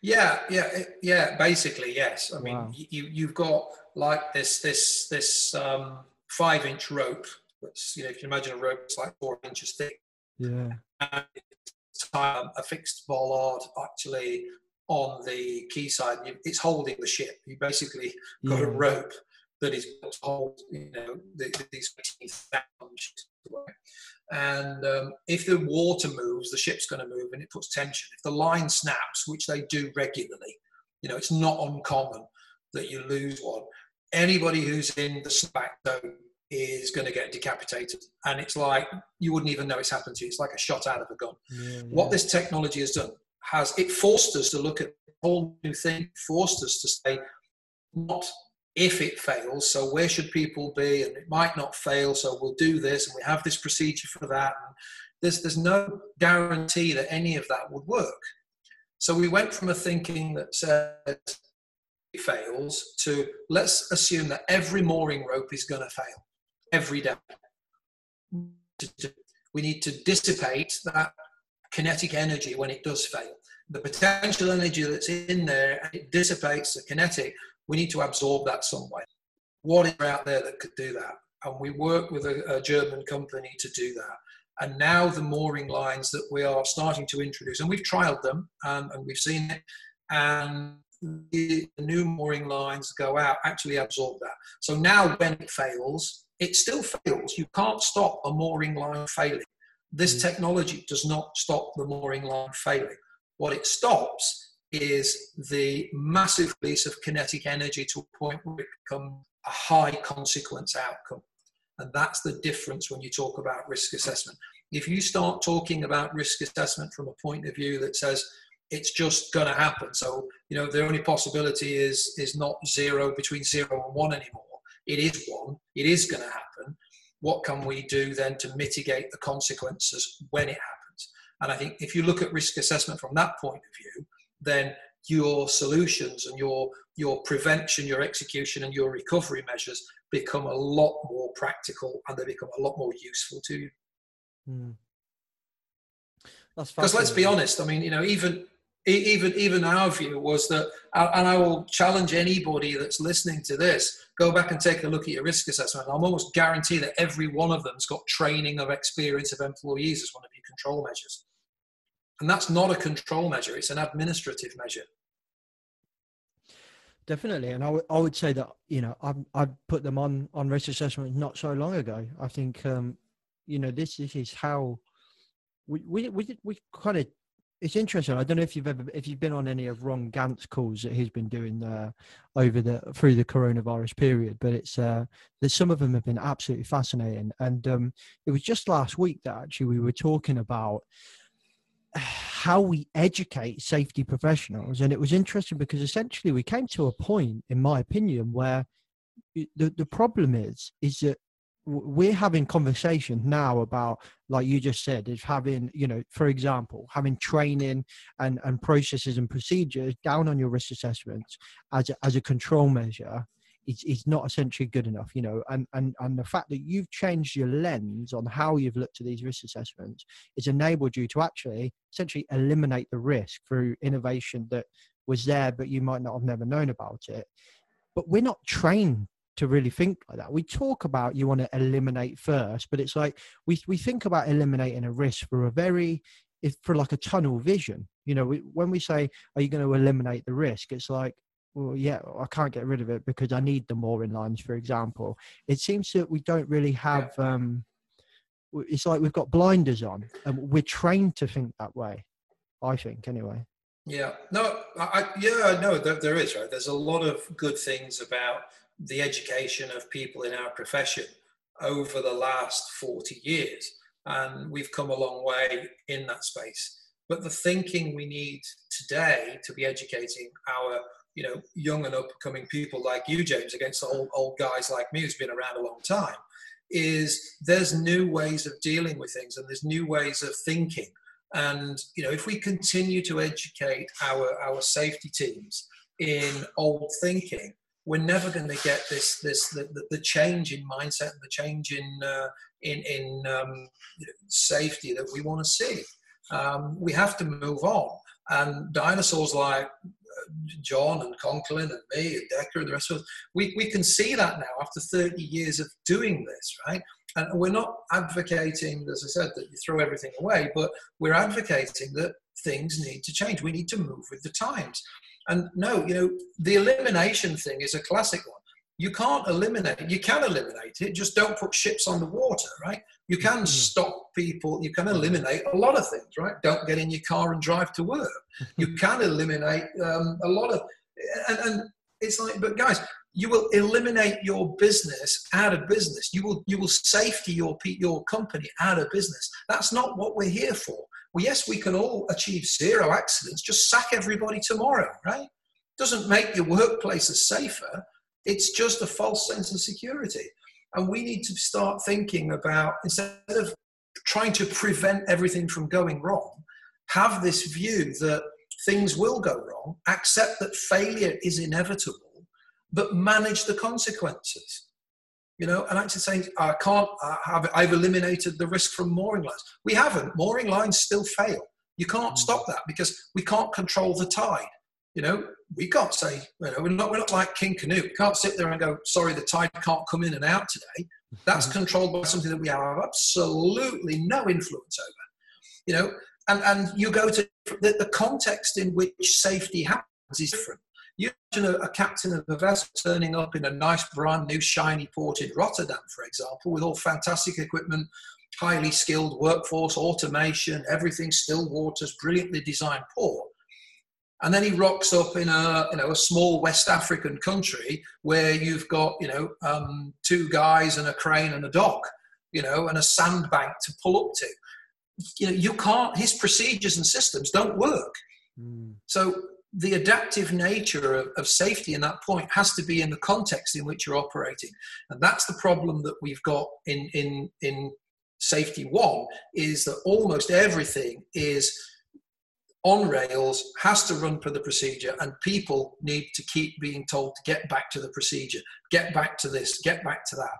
Yeah, yeah, yeah. Basically, yes. I mean, wow. you you've got like this this this um, five inch rope. Which you know, if you imagine a rope, it's like four inches thick. Yeah. And um, a fixed bollard actually on the quayside. It's holding the ship. You basically got yeah. a rope that is hold, you know, these and um, if the water moves, the ship's going to move and it puts tension. If the line snaps, which they do regularly, you know, it's not uncommon that you lose one. Anybody who's in the slack zone is going to get decapitated. And it's like, you wouldn't even know it's happened to you. It's like a shot out of a gun. Yeah, yeah. What this technology has done has, it forced us to look at a whole new thing, forced us to say, not if it fails. So where should people be? And it might not fail, so we'll do this, and we have this procedure for that. And there's there's no guarantee that any of that would work. So we went from a thinking that said it fails to let's assume that every mooring rope is going to fail every day. We need to dissipate that kinetic energy when it does fail. The potential energy that's in there, it dissipates the kinetic, we need to absorb that some way. What is out there that could do that? And we work with a, a German company to do that. And now the mooring lines that we are starting to introduce, and we've trialed them um, and we've seen it, and the new mooring lines go out actually absorb that. So now when it fails, it still fails. You can't stop a mooring line failing. This mm. technology does not stop the mooring line failing. What it stops is the massive release of kinetic energy to a point where it becomes a high consequence outcome. And that's the difference when you talk about risk assessment. If you start talking about risk assessment from a point of view that says it's just going to happen, so you know the only possibility is is not zero between zero and one anymore. It is one. It is going to happen. What can we do then to mitigate the consequences when it happens? And I think if you look at risk assessment from that point of view, then your solutions and your your prevention, your execution, and your recovery measures become a lot more practical and they become a lot more useful to you. Hmm. Because let's be honest, I mean, you know, even even even our view was that, and I will challenge anybody that's listening to this, go back and take a look at your risk assessment. I'm almost guarantee that every one of them's got training of experience of employees as one of your control measures. And that's not a control measure, it's an administrative measure. Definitely, and I, w- I would say that you know I've I've put them on on risk assessment not so long ago. I think um, you know this this is how we we we, we kind of it's interesting. I don't know if you've ever if you've been on any of Ron Gantt's calls that he's been doing uh, over the through the coronavirus period, but it's uh, that some of them have been absolutely fascinating. And um, it was just last week that actually we were talking about how we educate safety professionals. And it was interesting because essentially we came to a point in my opinion where the, the problem is is that we're having conversations now about like you just said is having you know for example having training and and processes and procedures down on your risk assessments as a, as a control measure is, is not essentially good enough, you know, and, and, and the fact that you've changed your lens on how you've looked at these risk assessments has enabled you to actually essentially eliminate the risk through innovation that was there, but you might not have never known about it. But we're not trained to really think like that. We talk about you want to eliminate first, but it's like we, we think about eliminating a risk for a very, for like a tunnel vision. You know, we, when we say, are you going to eliminate the risk? It's like, well, yeah, I can't get rid of it because I need the mooring lines, for example. It seems that we don't really have. Um, it's like we've got blinders on, and we're trained to think that way. I think, anyway. Yeah. No. I, yeah. No. There, there is right. There's a lot of good things about the education of people in our profession over the last 40 years, and we've come a long way in that space. But the thinking we need today to be educating our you know, young and upcoming people like you, James, against old, old guys like me who's been around a long time, is there's new ways of dealing with things and there's new ways of thinking. And, you know, if we continue to educate our, our safety teams in old thinking, we're never going to get this, this the, the, the change in mindset, and the change in, uh, in, in um, safety that we want to see. Um, we have to move on. And dinosaurs like John and Conklin and me and Dekker and the rest of us, we, we can see that now after 30 years of doing this, right? And we're not advocating, as I said, that you throw everything away, but we're advocating that things need to change. We need to move with the times. And no, you know, the elimination thing is a classic one. You can't eliminate, you can eliminate it, just don't put ships on the water, right? You can mm-hmm. stop people, you can eliminate a lot of things, right? Don't get in your car and drive to work. you can eliminate um, a lot of, and, and it's like, but guys, you will eliminate your business out of business. You will you will safety your your company out of business. That's not what we're here for. Well, yes, we can all achieve zero accidents. Just sack everybody tomorrow, right? Doesn't make your workplaces safer. It's just a false sense of security. And we need to start thinking about, instead of trying to prevent everything from going wrong, have this view that things will go wrong, accept that failure is inevitable, but manage the consequences. You know, and actually saying, I can't, I have, I've eliminated the risk from mooring lines. We haven't. Mooring lines still fail. You can't mm. stop that because we can't control the tide. You know, we can't say, you know, we're not, we're not like King Canute. We can't sit there and go, sorry, the tide can't come in and out today. That's mm-hmm. controlled by something that we have absolutely no influence over. You know, and, and you go to the, the context in which safety happens is different. You imagine a, a, captain of a vessel turning up in a nice, brand new, shiny port in Rotterdam, for example, with all fantastic equipment, highly skilled workforce, automation, everything, still waters, brilliantly designed port. And then he rocks up in a you know a small West African country where you've got you know um, two guys and a crane and a dock, you know, and a sandbank to pull up to. You know, you can't. His procedures and systems don't work. Mm. So the adaptive nature of, of, safety in that point has to be in the context in which you're operating, and that's the problem that we've got in in in safety one is that almost everything is on rails, has to run for the procedure, and people need to keep being told to get back to the procedure, get back to this, get back to that.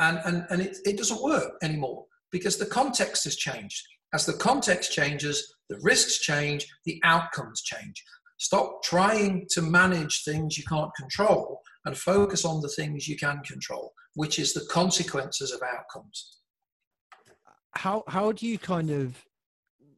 And, and, and it, it doesn't work anymore because the context has changed. As the context changes, the risks change, the outcomes change. Stop trying to manage things you can't control and focus on the things you can control, which is the consequences of outcomes. How how do you kind of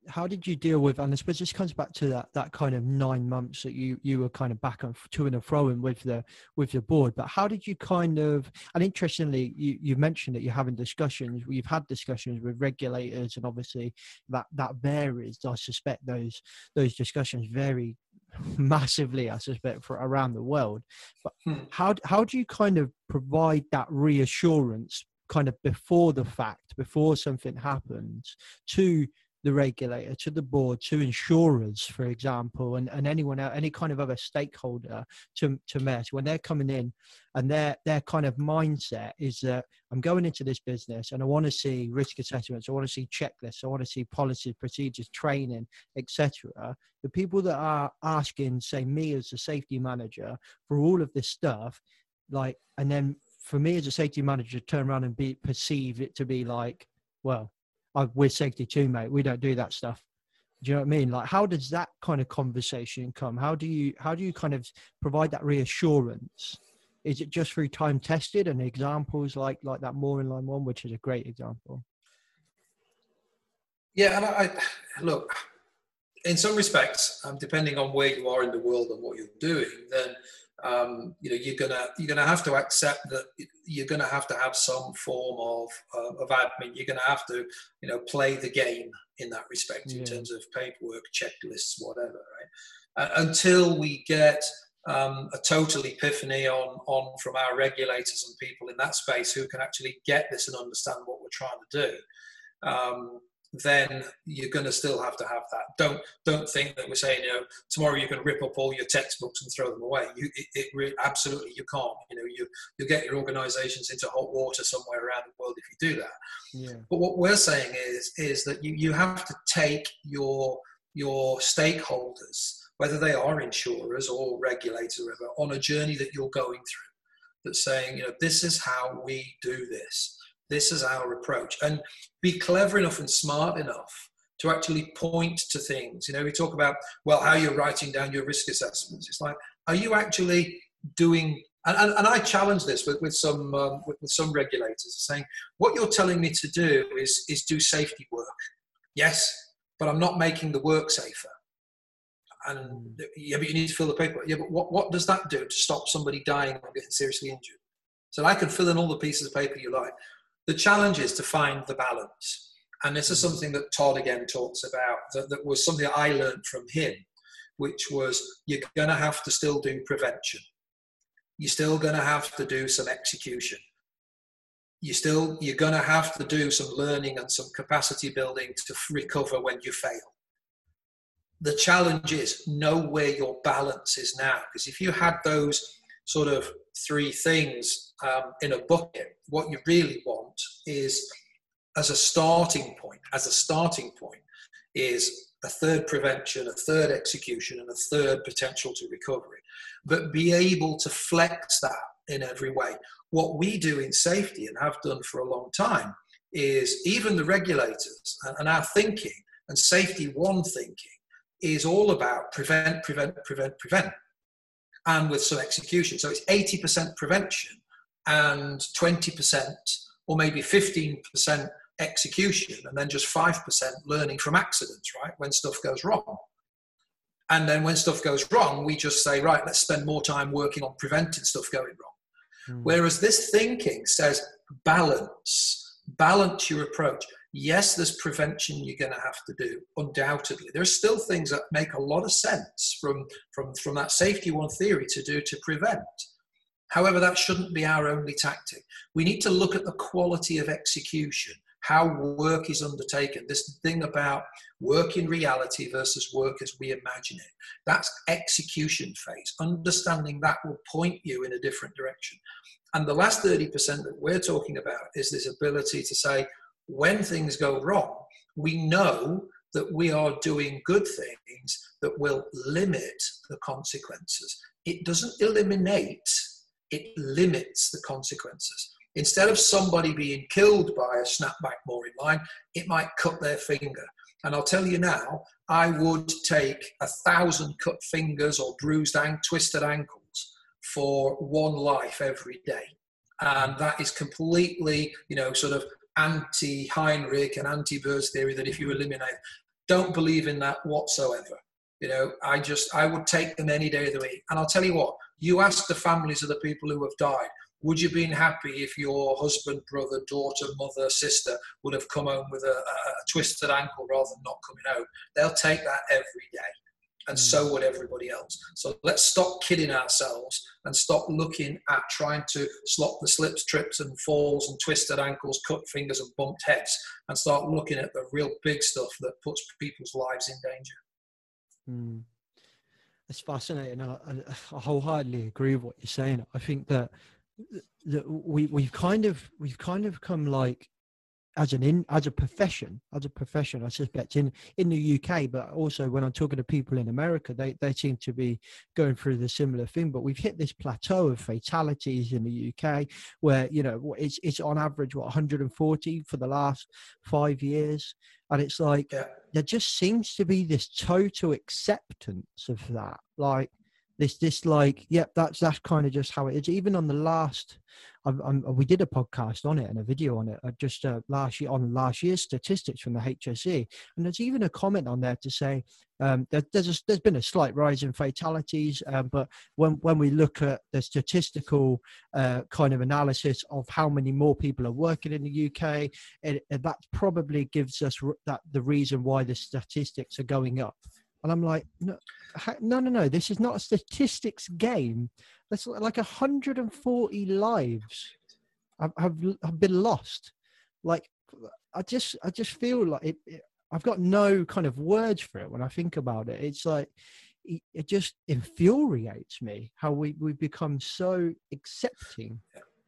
how did you deal with and i suppose this comes back to that that kind of nine months that you you were kind of back and to and fro in with the with the board but how did you kind of and interestingly you you mentioned that you're having discussions you've had discussions with regulators and obviously that that varies i suspect those those discussions vary massively i suspect for around the world but hmm. how how do you kind of provide that reassurance kind of before the fact before something happens to the regulator, to the board, to insurers, for example, and, and anyone else, any kind of other stakeholder to, to Maersk, when they're coming in and their, their kind of mindset is that I'm going into this business and I want to see risk assessments, I want to see checklists, I want to see policies, procedures, training, etc. The people that are asking, say, me as a safety manager for all of this stuff, like, and then for me as a safety manager, to turn around and be perceive it to be like, well, we're safety too, mate. We don't do that stuff. Do you know what I mean? Like, how does that kind of conversation come? How do you how do you kind of provide that reassurance? Is it just through time tested and examples like like that mooring line one, which is a great example? Yeah, and I, I look in some respects, um, depending on where you are in the world and what you're doing, then um, you know you're gonna you're gonna have to accept that you're gonna have to have some form of uh, of admin. You're gonna have to you know play the game in that respect yeah. in terms of paperwork, checklists, whatever. Right? Uh, until we get um, a total epiphany on on from our regulators and people in that space who can actually get this and understand what we're trying to do. Um, then you're going to still have to have that. Don't don't think that we're saying you know tomorrow you can rip up all your textbooks and throw them away. You it, it really, absolutely you can't. You know you you get your organisations into hot water somewhere around the world if you do that. Yeah. But what we're saying is is that you you have to take your your stakeholders, whether they are insurers or regulators or whatever, on a journey that you're going through. That's saying you know this is how we do this this is our approach. And be clever enough and smart enough to actually point to things. You know, we talk about, well, how you're writing down your risk assessments. It's like, are you actually doing and, and, and, I challenge this with, with some um, with, with, some regulators saying what you're telling me to do is is do safety work. Yes, but I'm not making the work safer. And yeah, but you need to fill the paper. Yeah, but what, what does that do to stop somebody dying or getting seriously injured? So I can fill in all the pieces of paper you like, the challenge is to find the balance. And this is mm. something that Todd again talks about, that, that was something I learned from him, which was you're going to have to still do prevention. You're still going to have to do some execution. You're still you're going to have to do some learning and some capacity building to recover when you fail. The challenge is know where your balance is now, because if you had those sort of three things um, in a bucket, what you really want is, as a starting point, as a starting point, is a third prevention, a third execution, and a third potential to recovery. But be able to flex that in every way. What we do in safety and have done for a long time is even the regulators and our thinking and safety one thinking is all about prevent, prevent, prevent, prevent, and with some execution. So it's 80% prevention and 20% or maybe 15% execution, and then just 5% learning from accidents, right? When stuff goes wrong. And then when stuff goes wrong, we just say, right, let's spend more time working on preventing stuff going wrong. Mm. Whereas this thinking says balance, balance your approach. Yes, there's prevention you're going to have to do, undoubtedly. There are still things that make a lot of sense from, from, from that safety one theory to do to prevent. However, that shouldn't be our only tactic. We need to look at the quality of execution, how work is undertaken. This thing about work in reality versus work as we imagine it. That's execution phase. Understanding that will point you in a different direction. And the last 30% that we're talking about is this ability to say, when things go wrong, we know that we are doing good things that will limit the consequences. It doesn't eliminate, it limits the consequences. Instead of somebody being killed by a snapback mooring line, it might cut their finger. And I'll tell you now, I would take a thousand cut fingers or bruised and twisted ankles for one life every day. And that is completely, you know, sort of anti Heinrich and anti Bird's theory that if you eliminate, don't believe in that whatsoever. You know, I just, I would take them any day of the week. And I'll tell you what, you ask the families of the people who have died, would you have been happy if your husband, brother, daughter, mother, sister would have come home with a, a twisted ankle rather than not coming home? They'll take that every day and so would everybody else. So let's stop kidding ourselves and stop looking at trying to slop the slips, trips, and falls and twisted ankles, cut fingers, and bumped heads, and start looking at the real big stuff that puts people's lives in danger. Mm. It's fascinating. I, I wholeheartedly agree with what you're saying. I think that that we we've kind of we've kind of come like as an in as a profession as a profession i suspect in in the uk but also when i'm talking to people in america they they seem to be going through the similar thing. But we've hit this plateau of fatalities in the uk where you know it's it's on average what 140 for the last five years. And it's like yeah. there just seems to be this total acceptance of that. Like this this like yep that's that's kind of just how it is. Even on the last I'm, I'm, we did a podcast on it and a video on it uh, just uh, last year on last year's statistics from the HSE and there's even a comment on there to say um, that there's a, there's been a slight rise in fatalities um, but when when we look at the statistical uh, kind of analysis of how many more people are working in the UK it, it, that probably gives us that the reason why the statistics are going up and I'm like, no, no, no, no. This is not a statistics game. That's like 140 lives have, have, have been lost. Like, I just, I just feel like it, it, I've got no kind of words for it when I think about it. It's like, it, it just infuriates me how we, we've become so accepting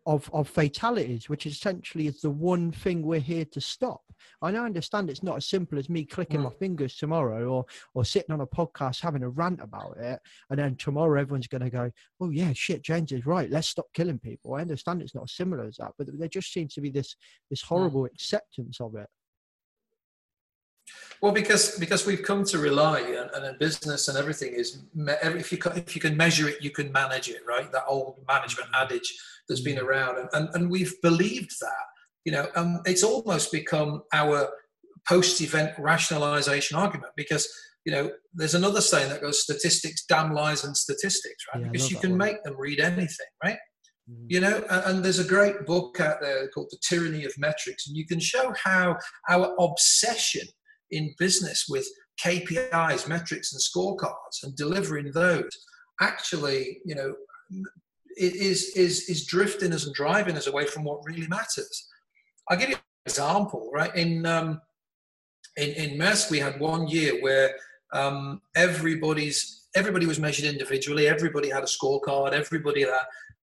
of, of fatalities, which essentially is the one thing we're here to stop. I now understand it's not as simple as me clicking mm. my fingers tomorrow or or sitting on a podcast having a rant about it, and then tomorrow everyone's going to go, "Oh yeah, shit, James is right. Let's stop killing people." I understand it's not as similar as that, but there just seems to be this this mm. horrible acceptance of it. Well, because because we've come to rely and, and in business and everything is if you if you can measure it, you can manage it, right? That old management mm. adage that's been mm. around, and, and, and we've believed that. You know, um, it's almost become our post-event rationalization argument because you know there's another saying that goes statistics damn lies and statistics right yeah, because you can one. make them read anything right mm. you know and, and, there's a great book out there called the tyranny of metrics and you can show how our obsession in business with KPIs, metrics, and scorecards, and delivering those, actually, you know, is is is drifting us and driving us away from what really matters. I'll give you an example, right? In um, in in Maersk, we had one year where um, everybody's everybody was measured individually. Everybody had a scorecard. Everybody that,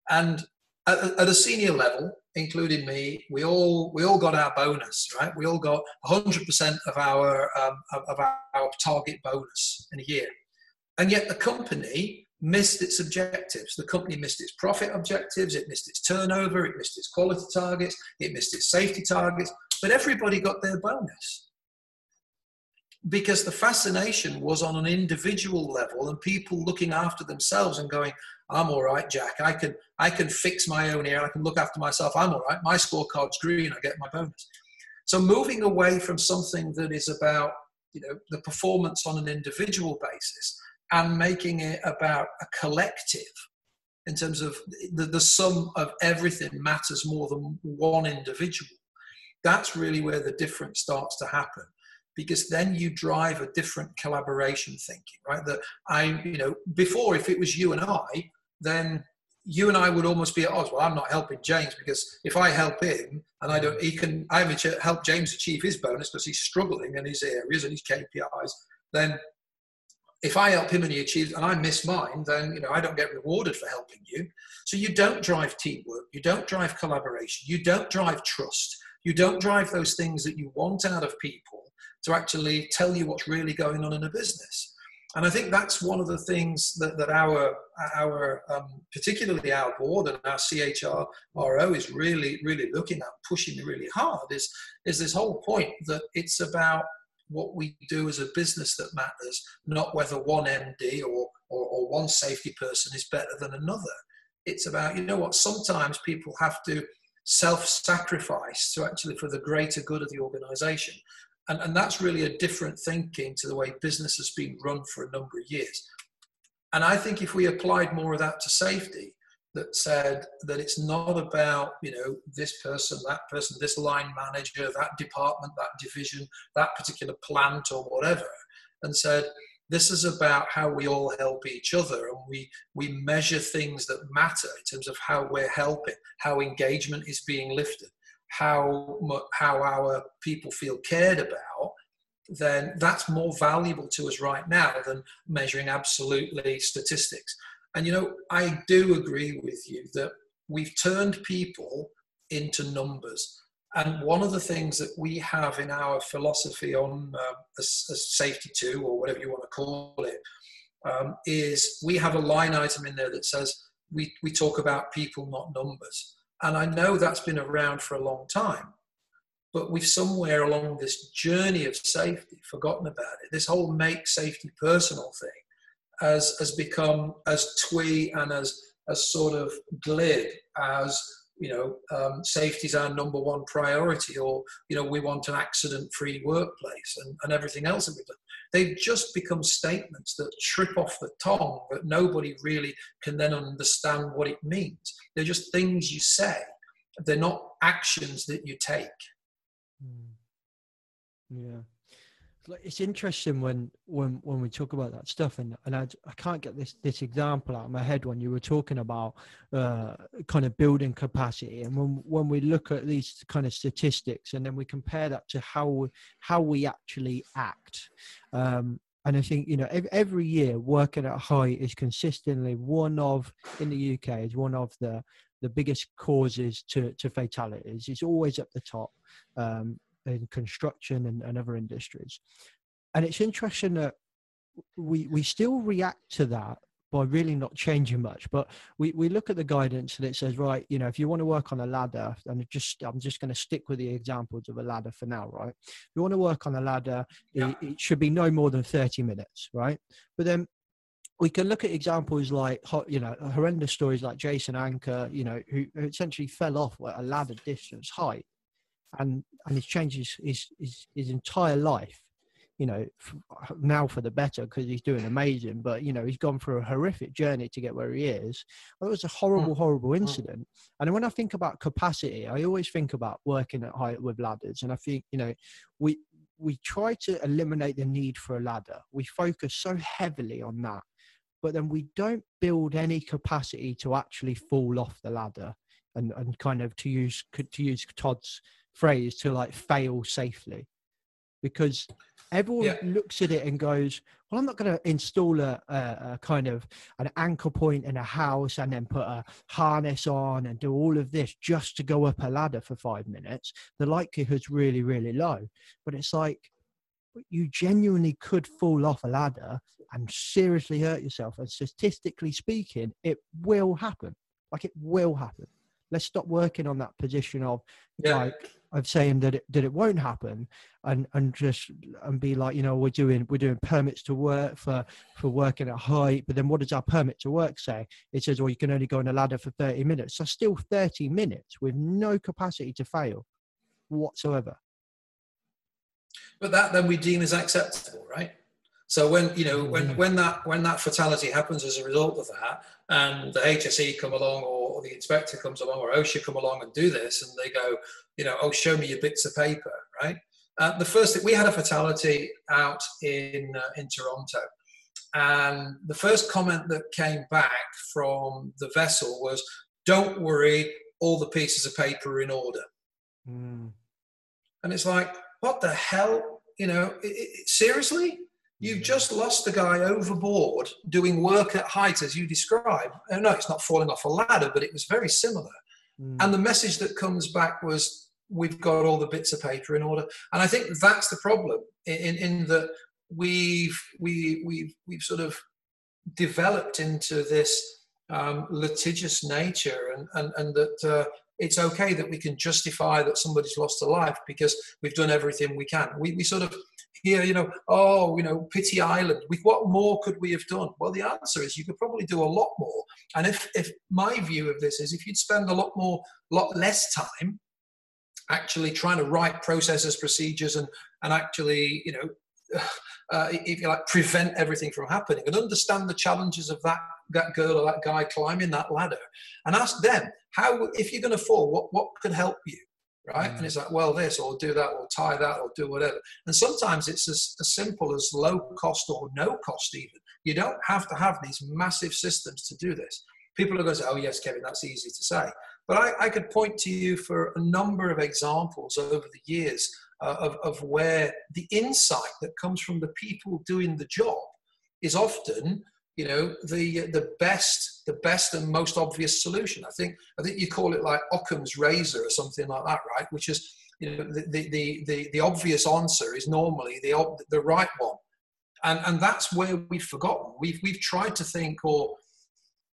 And at, at a senior level, including me, we all we all got our bonus, right? We all got 100% of our um, of our, our target bonus in a year, and yet the company missed its objectives. The company missed its profit objectives, it missed its turnover, it missed its quality targets, it missed its safety targets, but everybody got their bonus. Because the fascination was on an individual level and people looking after themselves and going, I'm all right, Jack. I can I can fix my own ear. I can look after myself. I'm all right. My scorecard's green. I get my bonus. So moving away from something that is about you know the performance on an individual basis and making it about a collective in terms of the, the sum of everything matters more than one individual. That's really where the difference starts to happen because then you drive a different collaboration thinking, right? That I, you know, before if it was you and I, then you and I would almost be at odds. Well, I'm not helping James because if I help him and I don't, he can, I help James achieve his bonus because he's struggling in his areas and his KPIs. Then if I help him and he achieves and I miss mine, then you know I don't get rewarded for helping you. So you don't drive teamwork, you don't drive collaboration, you don't drive trust, you don't drive those things that you want out of people to actually tell you what's really going on in a business. And I think that's one of the things that, that our, our um, particularly our board and our CHRO is really, really looking at, pushing really hard, is, is this whole point that it's about what we do as a business that matters, not whether one MD or, or, or one safety person is better than another. It's about, you know what, sometimes people have to self sacrifice to actually for the greater good of the organization. And, and that's really a different thinking to the way business has been run for a number of years. And I think if we applied more of that to safety, that said that it's not about you know this person that person this line manager that department that division that particular plant or whatever and said this is about how we all help each other and we we measure things that matter in terms of how we're helping how engagement is being lifted how how our people feel cared about, then that's more valuable to us right now than measuring absolutely statistics. And you know, I do agree with you that we've turned people into numbers. And one of the things that we have in our philosophy on uh, a, a safety two or whatever you want to call it um, is we have a line item in there that says we, we talk about people, not numbers. And I know that's been around for a long time, but we've somewhere along this journey of safety forgotten about it. This whole make safety personal thing has, has become as twee and as, as sort of glib as you know, um, safety is our number one priority, or you know, we want an accident-free workplace, and, and everything else that we've done. They've just become statements that trip off the tongue, but nobody really can then understand what it means. They're just things you say. They're not actions that you take. Hmm. Yeah it's interesting when when when we talk about that stuff and and I, I can't get this this example out of my head when you were talking about uh, kind of building capacity and when when we look at these kind of statistics and then we compare that to how how we actually act um, and I think you know every year working at height is consistently one of in the UK is one of the the biggest causes to to fatalities. It's always at the top. Um, in construction and, and other industries. And it's interesting that we we still react to that by really not changing much. But we, we look at the guidance and it says, right, you know, if you want to work on a ladder, and just I'm just going to stick with the examples of a ladder for now, right? If you want to work on a ladder, yeah. it, it, should be no more than 30 minutes, right? But then we can look at examples like, you know, horrendous stories like Jason Anker, you know, who essentially fell off a ladder distance height and and he's changed his his, his, his entire life you know now for the better because he's doing amazing but you know he's gone through a horrific journey to get where he is it was a horrible hmm. horrible hmm. incident and when i think about capacity i always think about working at height with ladders and i think you know we we try to eliminate the need for a ladder we focus so heavily on that but then we don't build any capacity to actually fall off the ladder and, and kind of to use to use Todd's phrase to like fail safely because Everyone Yeah. looks at it and goes, "Well, I'm not going to install a, a, a kind of an anchor point in a house and then put a harness on and do all of this just to go up a ladder for five minutes." The likelihood's really, really low. But it's like you genuinely could fall off a ladder and seriously hurt yourself. And statistically speaking, it will happen. Like it will happen. Let's stop working on that position of Yeah. like of saying that it that it won't happen and and just and be like you know we're doing we're doing permits to work for for working at height but then what does our permit to work say it says well you can only go on a ladder for 30 minutes so still 30 minutes with no capacity to fail whatsoever but that then we deem as acceptable, right? So when you know when Mhm. when that when that fatality happens as a result of that, and the HSE come along or the inspector comes along or OSHA come along and do this, and they go, you know, oh, show me your bits of paper, right? Uh, the first thing we had a fatality out in uh, in Toronto, and the first comment that came back from the vessel was, "Don't worry, all the pieces of paper are in order." Mm. And it's like, what the hell? You know, i i seriously? You've just lost the guy overboard doing work at height as you describe. Uh, No, it's not falling off a ladder, but it was very similar. Mm. And the message that comes back was, we've got all the bits of paper in order. And I think that's the problem in, in, in that we've, we, we've, we've sort of developed into this um, litigious nature and, and, and that uh, it's okay that we can justify that somebody's lost a life because we've done everything we can. We, we sort of hear, you know, oh, you know, pity island. We, what more could we have done? Well, the answer is you could probably do a lot more. And if, if my view of this is if you'd spend a lot more, lot less time actually trying to write processes, procedures, and, and actually, you know, uh, if you like, prevent everything from happening and understand the challenges of that, that girl or that guy climbing that ladder and ask them how, if you're going to fall, what, what could help you? Right. And it's like, well, this or do that or tie that or do whatever. And sometimes it's as, as simple as low cost or no cost, even. You don't have to have these massive systems to do this. People are going to say, oh, yes, Kevin, that's easy to say. But I, I could point to you for a number of examples over the years uh, of, of where the insight that comes from the people doing the job is often you know the the best the best and most obvious solution. I think i think you call it like occam's razor or something like that right? Which is you know the the the, the, the obvious answer is normally the ob- the right one. And and that's where we've forgotten. We've we've tried to think or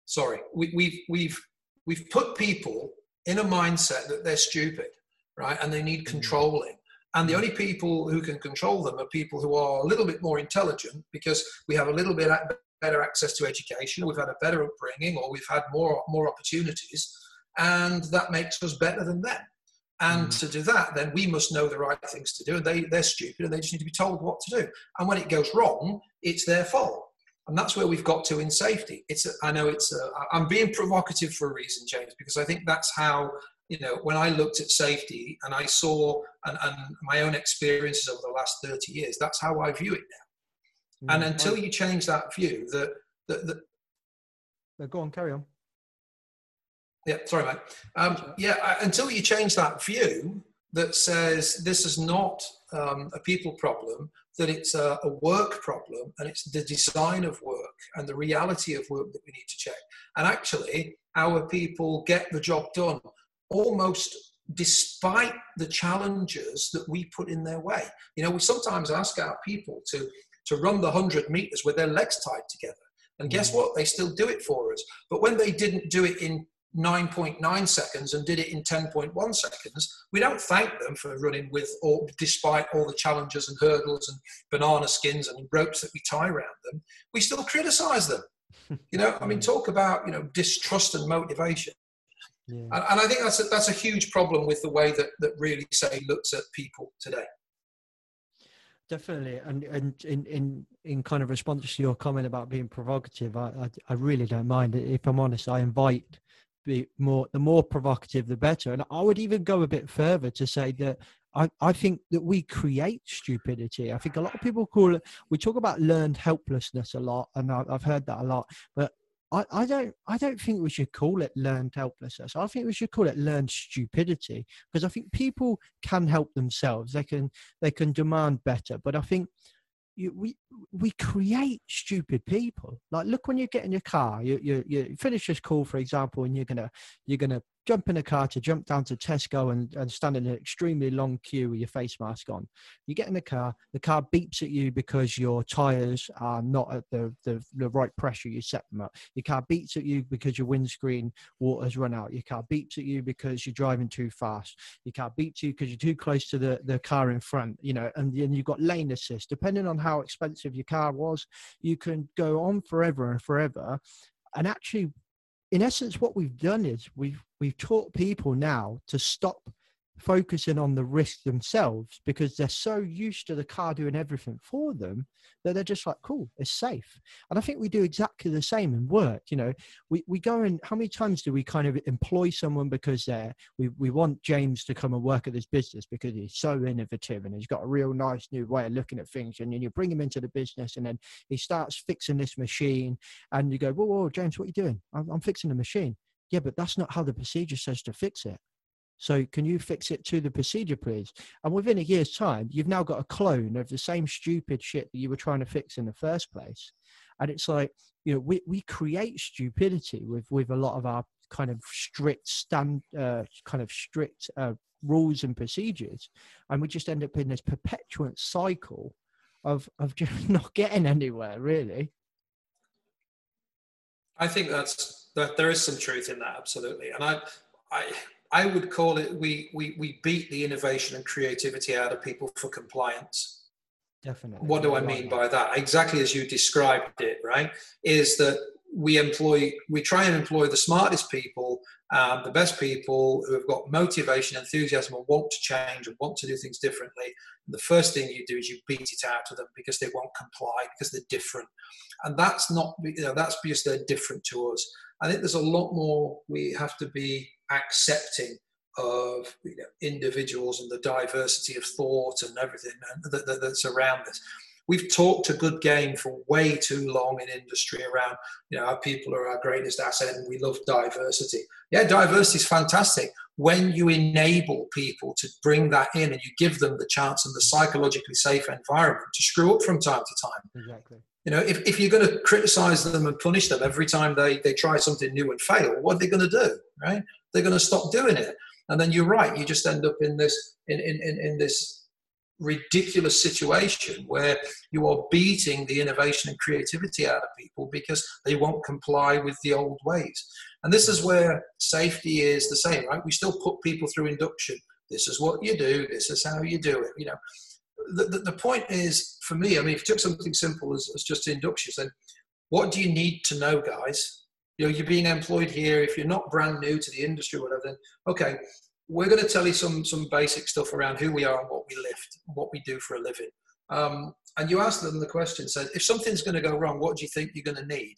sorry we, we've we've we've put people in a mindset that they're stupid right? And they need mm. controlling. And the mm. only people who can control them are people who are a little bit more intelligent because we have a little bit better access to education, we've had a better upbringing, or we've had more more opportunities, and that makes us better than them. And mm. to do that, then we must know the right things to do. And they they're stupid, and they just need to be told what to do. And when it goes wrong, it's their fault. And that's where we've got to in safety. It's a, I know it's a, I'm being provocative for a reason, James, because I think that's how you know, when I looked at safety and I saw and, and, my own experiences over the last 30 years, that's how I view it now. Mm, and until you change that view, that the, the, go on, carry on. Yeah, sorry, mate. Um, yeah, until you change that view that says this is not um, a people problem, that it's a, a, work problem, and it's the design of work and the reality of work that we need to check. And actually, our people get the job done almost despite the challenges that we put in their way. You know, we sometimes ask our people to, to run the 100 meters with their legs tied together. And guess Mm. what? They still do it for us. But when they didn't do it in 9.9 seconds and did it in 10.1 seconds, we don't thank them for running with, or despite all the challenges and hurdles and banana skins and ropes that we tie around them, we still criticize them. You know, I mean, talk about, you know, distrust and motivation. Yeah. And, and I think that's a, that's a huge problem with the way that, that really say looks at people today. Definitely, and and in in in kind of response to your comment about being provocative, I I, I really don't mind. If I'm honest, I invite be more the more provocative the better, and I would even go a bit further to say that I, I think that we create stupidity. I think a lot of people call it, we talk about learned helplessness a lot, and I've heard that a lot. But I, I don't I don't think we should call it learned helplessness. I think we should call it learned stupidity because I think people can help themselves. They can they can demand better, but I think you, we we create stupid people. Like look when you get in your car, you you you finish this call for example, and you're gonna you're gonna jump in a car to jump down to Tesco and, and stand in an extremely long queue with your face mask on. You get in the car, the car beeps at you because your tires are not at the, the, the right pressure you set them at. Your car beeps at you because your windscreen water's run out. Your car beeps at you because you're driving too fast. Your car beeps at you because you're too close to the, the car in front, you know, and then you've got lane assist. Depending on how expensive your car was, you can go on forever and forever and actually in essence, what we've done is we've we've taught people now to stop focusing on the risk themselves because they're so used to the car doing everything for them that they're just like cool it's safe. And i think we do exactly the same in work you know? We, we go and how many times do we kind of employ someone because they're we, we want james to come and work at this business because he's so innovative and he's got a real nice new way of looking at things and then you bring him into the business and then he starts fixing this machine and you go whoa, whoa james what are you doing? I'm, I'm fixing the machine. Yeah but that's not how the procedure says to fix it so can you fix it to the procedure, please? And within a year's time, you've now got a clone of the same stupid shit that you were trying to fix in the first place. And it's like, you know, we, we create stupidity with, with a lot of our kind of strict stand, uh, kind of strict uh, rules and procedures. And we just end up in this perpetual cycle of, of just not getting anywhere really. I think that's that there is some truth in that, absolutely. And I, I, I would call it we, we, we beat the innovation and creativity out of people for compliance. Definitely. What do I mean by that? Exactly as you described it, right? Is that we employ, we try and employ the smartest people, um, the best people who have got motivation, enthusiasm, and want to change and want to do things differently. And the first thing you do is you beat it out of them because they won't comply because they're different, and that's not, you know, that's because they're different to us. I think there's a lot more we have to be accepting of you know, individuals and the diversity of thought and everything that, that, that's around this. We've talked a good game for way too long in industry around, you know, our people are our greatest asset and we love diversity. Yeah, diversity is fantastic when you enable people to bring that in and you give them the chance and the mm. psychologically safe environment to screw up from time to time. Exactly. You know, if, if you're going to criticize them and punish them every time they, they try something new and fail, what are they going to do, right? They're going to stop doing it. And then you're right, you just end up in this, in, in, in, in this ridiculous situation where you are beating the innovation and creativity out of people because they won't comply with the old ways. And this is where safety is the same, right? We still put people through induction. This is what you do, this is how you do it, you know the, the, the, point is for me, I mean, if you took something simple as, as just inductions, then what do you need to know, guys? You know, you're being employed here. If you're not brand new to the industry or whatever, then okay, we're going to tell you some some basic stuff around who we are and what we lift, what we do for a living. Um, and you ask them the question, said, if something's going to go wrong, what do you think you're going to need?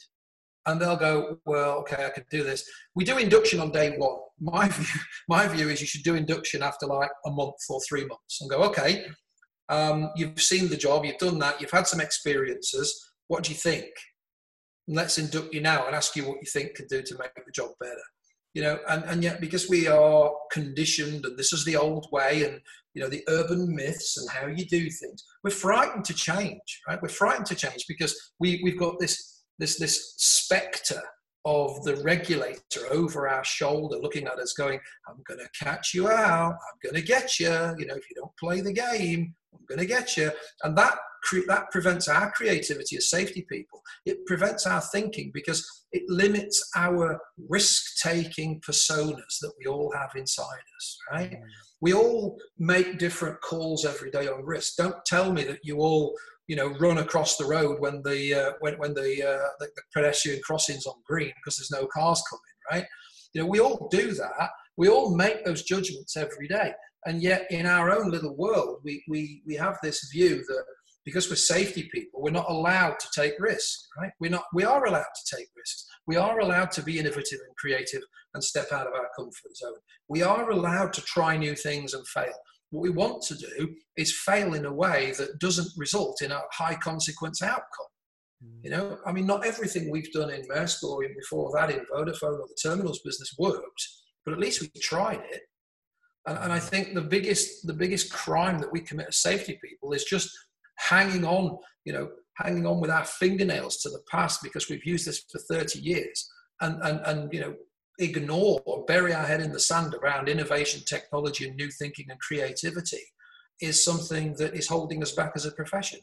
And they'll go, well, okay, I could do this. We do induction on day one. My view, my view is you should do induction after like a month or three months and go, okay, um, you've seen the job, you've done that, you've had some experiences. What do you think? And let's induct you now and ask you what you think could do to make the job better. You know, and, and yet because we are conditioned and this is the old way and you know the urban myths and how you do things, we're frightened to change, right? We're frightened to change because we, we've got this this this spectre of the regulator over our shoulder looking at us going i'm going to catch you out i'm going to get you you know if you don't play the game I'm going to get you. And that that prevents our creativity as safety people. It prevents our thinking because it limits our risk-taking personas that we all have inside us. Right? Mm. We all make different calls every day on risk. Don't tell me that you all you know run across the road when the uh, when when the, uh, the the pedestrian crossing's on green because there's no cars coming. Right? You know we all do that. We all make those judgments every day. And yet, in our own little world, we, we, we have this view that because we're safety people, we're not allowed to take risks, right? We're not, we are allowed to take risks. We are allowed to be innovative and creative and step out of our comfort zone. We are allowed to try new things and fail. What we want to do is fail in a way that doesn't result in a high consequence outcome. Mm. You know, I mean, not everything we've done in Maersk or before that in Vodafone or the terminals business worked, but at least we tried it. And, and I think the biggest the biggest crime that we commit as safety people is just hanging on, you know, hanging on with our fingernails to the past because we've used this for 30 years and and, and you know ignore or bury our head in the sand around innovation, technology, and new thinking and creativity is something that is holding us back as a profession.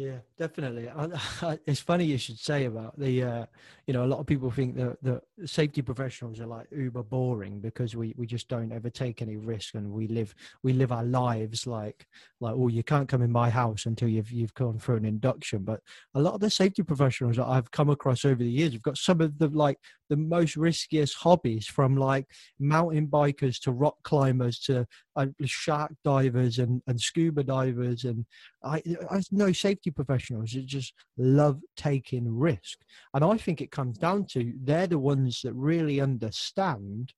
Yeah, definitely. it's funny you should say about the, uh, you know, a lot of people think that the safety professionals are like uber boring because we, we just don't ever take any risk and we live we live our lives like like oh you can't come in my house until you've you've gone through an induction. But a lot of the safety professionals that I've come across over the years have got some of the like the most riskiest hobbies from like mountain bikers to rock climbers to uh, shark divers and, and scuba divers and I, I know safety professionals that just love taking risk. And I think it comes down to they're the ones that really understand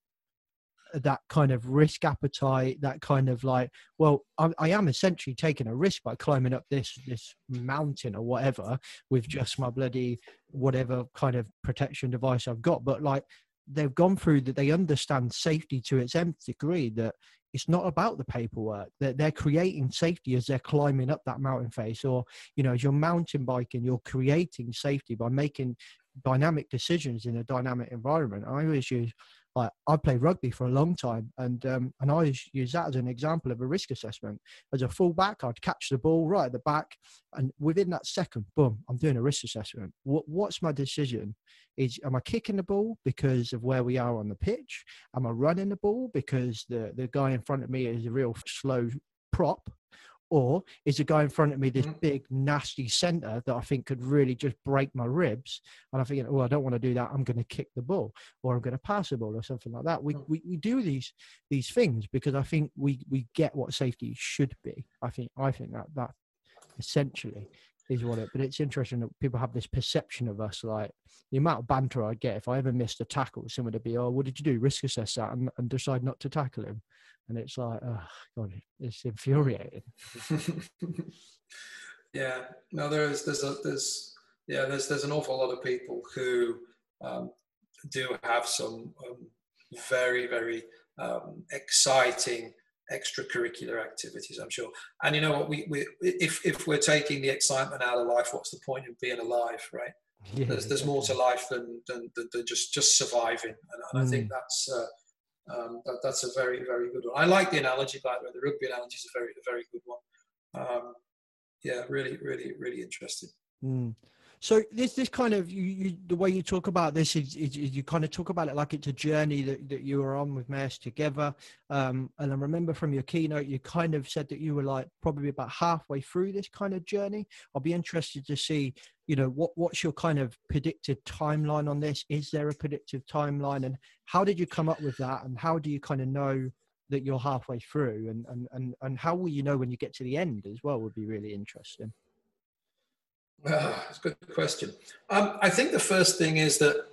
that kind of risk appetite that kind of like well I, I, am essentially taking a risk by climbing up this this mountain or whatever with just my bloody whatever kind of protection device i've got. But like they've gone through that they understand safety to its nth degree that it's not about the paperwork that they're creating safety as they're climbing up that mountain face. Or you know as you're mountain biking you're creating safety by making dynamic decisions in a dynamic environment. I always use like I played rugby for a long time, and um, and I use that as an example of a risk assessment. As a fullback, I'd catch the ball right at the back, and within that second, boom, I'm doing a risk assessment. What, what's my decision? Is am I kicking the ball because of where we are on the pitch? Am I running the ball because the the guy in front of me is a real slow prop, or is a guy in front of me this mm-hmm. big nasty center that I think could really just break my ribs? And I think, oh, I don't want to do that. I'm going to kick the ball, or I'm going to pass the ball, or something like that. We, mm. we we do these these things because I think we we get what safety should be. I think I think that that essentially is what it. But it's interesting that people have this perception of us, like the amount of banter I get if I ever missed a tackle, someone would be, "Oh, what did you do? Risk assess that and, and decide not to tackle him." and it's like, oh god, it's infuriating. yeah, no, there's there's a there's yeah there's there's an awful lot of people who um, do have some um, very very um, exciting extracurricular activities i'm sure and you know what we, we if if we're taking the excitement out of life what's the point of being alive right yeah, there's there's more to life than than, than just just surviving and, and mm. i think mm. that's uh, um, that, that's a very, very good one. I like the analogy, by the way. The rugby analogy is a very, a very good one. Um, yeah, really, really, really interesting. Mm. So this this kind of you, you, the way you talk about this is, is, is, you kind of talk about it like it's a journey that, that you were on with Maersk together. Um, and I remember from your keynote, you kind of said that you were like probably about halfway through this kind of journey. I'll be interested to see, you know, what what's your kind of predicted timeline on this? Is there a predictive timeline, and how did you come up with that? And how do you kind of know that you're halfway through? And and and and how will you know when you get to the end as well? Would be really interesting. Uh, that's a good question. Um, I think the first thing is that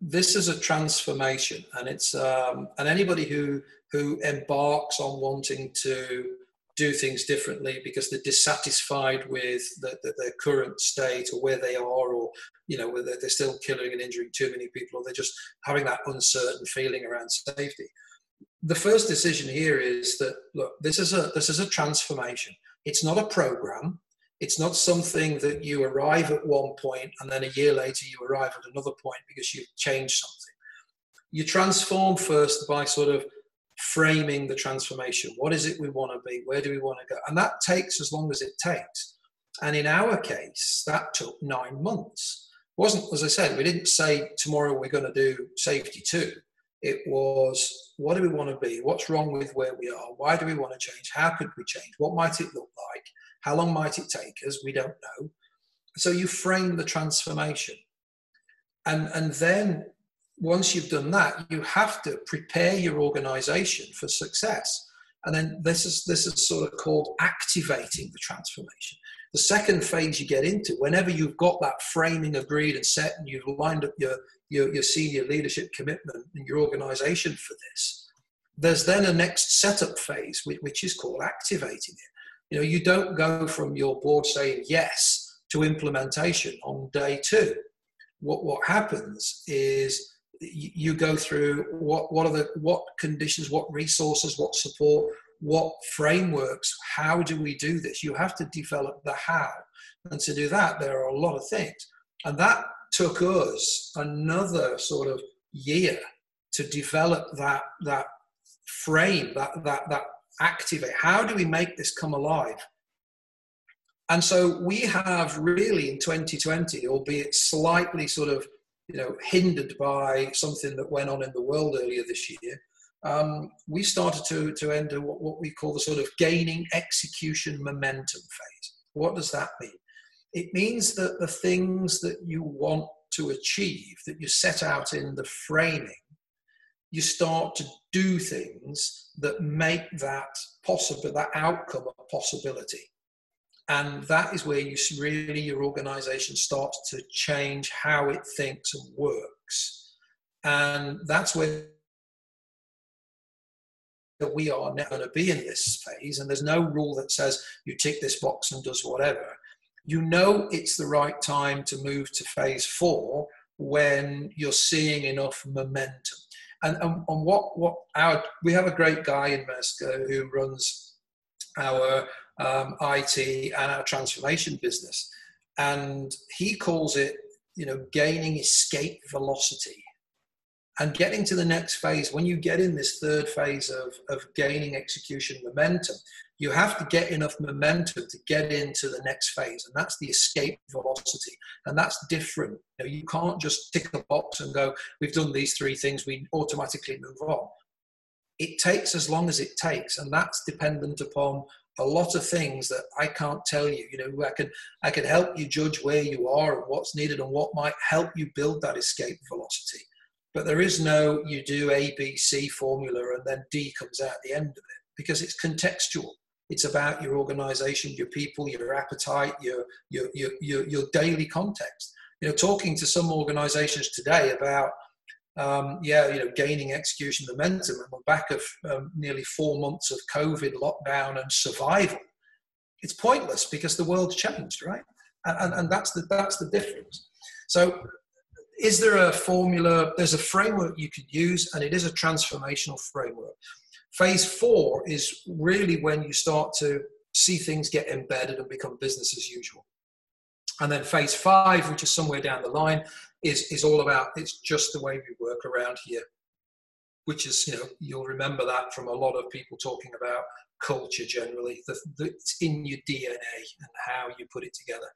this is a transformation, and it's um, and anybody who who embarks on wanting to do things differently because they're dissatisfied with the, the, their current state or where they are, or you know whether they're still killing and injuring too many people, or they're just having that uncertain feeling around safety. The first decision here is that look, this is a this is a transformation. It's not a program. It's not something that you arrive at one point and then a year later you arrive at another point because you've changed something. You transform first by sort of framing the transformation. What is it we want to be? Where do we want to go? And that takes as long as it takes. And in our case, that took nine months. It wasn't, as I said, we didn't say tomorrow we're going to do safety two. It was what do we want to be? What's wrong with where we are? Why do we want to change? How could we change? What might it look like? How long might it take us? We don't know. So you frame the transformation. And, and then once you've done that, you have to prepare your organization for success. And then this is this is sort of called activating the transformation. The second phase you get into, whenever you've got that framing agreed and set, and you've lined up your your, your senior leadership commitment and your organization for this, there's then a next setup phase, which, which is called activating it You know, you don't go from your board saying yes to implementation on day two. What what happens is you go through what what are the what conditions, what resources, what support, what frameworks, how do we do this? You have to develop the how. And to do that, there are a lot of things. And that took us another sort of year to develop that that frame, that that that activate. How do we make this come alive? And so we have really in 2020, albeit slightly sort of you know hindered by something that went on in the world earlier this year, um, we started to to enter what, what we call the sort of gaining execution momentum phase. What does that mean? It means that the things that you want to achieve, that you set out in the framing, you start to do things that make that possible, that outcome a possibility. And that is where you really, your organization starts to change how it thinks and works. And that's where that we are now going to be in this phase. And there's no rule that says you tick this box and does whatever. You know it's the right time to move to phase four when you're seeing enough momentum and, and, and what what our we have a great guy in Maersk who runs our um, IT and our transformation business, and he calls it you know gaining escape velocity and getting to the next phase. When you get in this third phase of, of gaining execution momentum you have to get enough momentum to get into the next phase and that's the escape velocity and that's different you, know, you can't just tick a box and go we've done these three things we automatically move on it takes as long as it takes and that's dependent upon a lot of things that I can't tell you. You know, I can I can help you judge where you are and what's needed and what might help you build that escape velocity. But there is no you do A, B, C formula and then D comes out at the end of it because it's contextual. It's about your organization, your people, your appetite, your, your, your, your, your daily context. You know, talking to some organizations today about, um, yeah, you know, gaining execution momentum on the back of um, nearly four months of COVID lockdown and survival, it's pointless because the world's changed, right? And, and, and that's, the, that's the difference. So is there a formula? There's a framework you could use, and it is a transformational framework. Phase four is really when you start to see things get embedded and become business as usual. And then phase five, which is somewhere down the line, is, is all about it's just the way we work around here, which is, you know, you'll remember that from a lot of people talking about culture generally. The, the, it's in your DNA and how you put it together.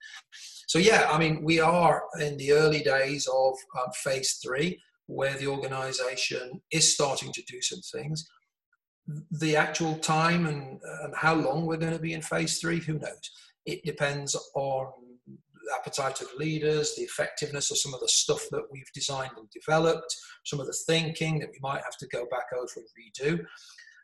So, yeah, I mean, we are in the early days of um, phase three, where the organization is starting to do some things the actual time and, and how long we're going to be in phase three, who knows? It depends on the appetite of leaders, the effectiveness of some of the stuff that we've designed and developed, some of the thinking that we might have to go back over and redo.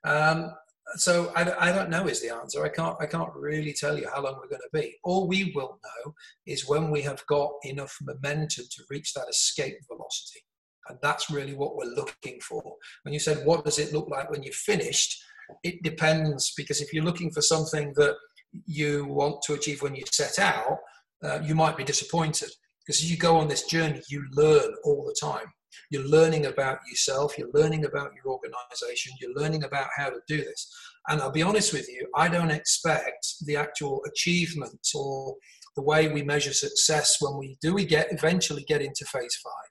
Um, so I, I, don't know is the answer. I can't I can't really tell you how long we're going to be. All we will know is when we have got enough momentum to reach that escape velocity. And that's really what we're looking for. When you said, what does it look like when you're finished? It depends because if you're looking for something that you want to achieve when you set out, uh, you might be disappointed because as you go on this journey, you learn all the time. You're learning about yourself, you're learning about your organization, you're learning about how to do this. And I'll be honest with you, I don't expect the actual achievements or the way we measure success when we do we get eventually get into phase five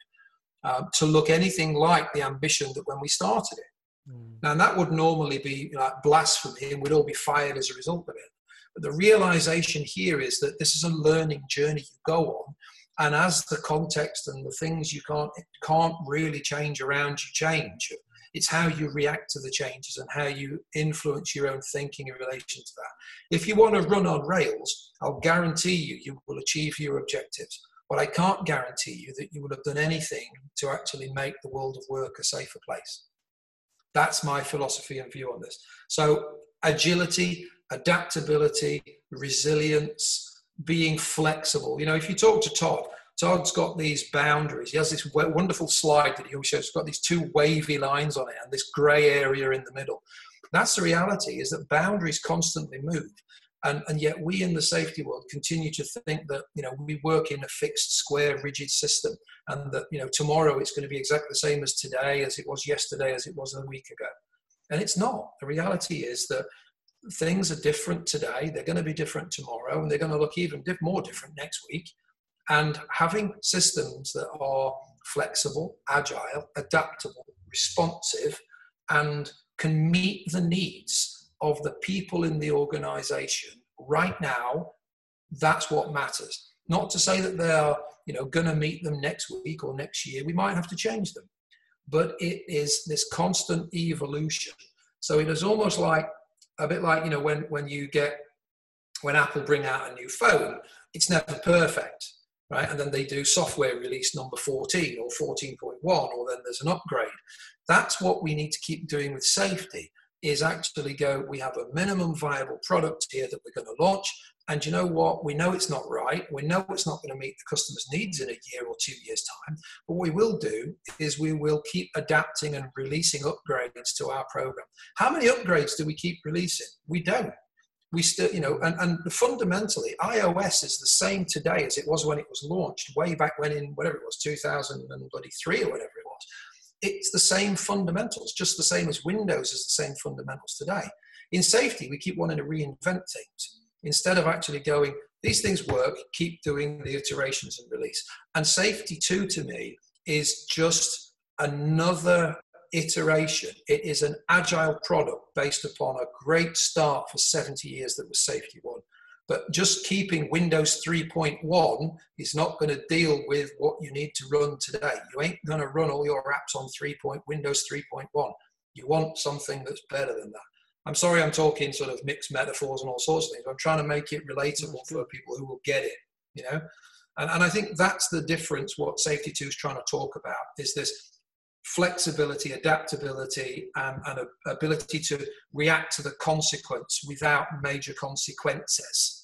um, to look anything like the ambition that when we started it. Mm. Now, that would normally be like blasphemy and we'd all be fired as a result of it. But the realization here is that this is a learning journey you go on. And as the context and the things you can't, can't really change around you change, it's how you react to the changes and how you influence your own thinking in relation to that. If you want to run on rails, I'll guarantee you, you will achieve your objectives. But I can't guarantee you that you will have done anything to actually make the world of work a safer place. That's my philosophy and view on this. So, agility, adaptability, resilience, being flexible. You know, if you talk to Todd, Todd's got these boundaries. He has this wonderful slide that he always shows. It's got these two wavy lines on it and this grey area in the middle. That's the reality: is that boundaries constantly move. And, and yet we in the safety world continue to think that you know we work in a fixed square rigid system and that you know tomorrow it's going to be exactly the same as today as it was yesterday as it was a week ago. And it's not. The reality is that things are different today. They're going to be different tomorrow and they're going to look even more different next week. And having systems that are flexible agile adaptable responsive and can meet the needs of the people in the organization right now, that's what matters. Not to say that they are, you know, going to meet them next week or next year. We might have to change them, but it is this constant evolution. So it is almost like a bit like you know when when you get when Apple bring out a new phone, it's never perfect, right? And then they do software release number 14 or 14.1, or then there's an upgrade. That's what we need to keep doing with safety is actually go, we have a minimum viable product here that we're going to launch. And you know what? We know it's not right. We know it's not going to meet the customer's needs in a year or two years' time. But what we will do is we will keep adapting and releasing upgrades to our program. How many upgrades do we keep releasing? We don't. We still, you know, and, and fundamentally, iOS is the same today as it was when it was launched, way back when in whatever it was, 2003 or whatever it's the same fundamentals, just the same as Windows is the same fundamentals today. In safety, we keep wanting to reinvent things instead of actually going, these things work, keep doing the iterations and release. And safety, too, to me, is just another iteration. It is an agile product based upon a great start for 70 years that was Safety One. But just keeping Windows 3.1 is not going to deal with what you need to run today. You ain't going to run all your apps on 3. Windows 3.1. You want something that's better than that. I'm sorry I'm talking sort of mixed metaphors and all sorts of things. I'm trying to make it relatable for people who will get it, you know? And, and I think that's the difference what Safety 2 is trying to talk about is this flexibility, adaptability, um, and ability to react to the consequence without major consequences.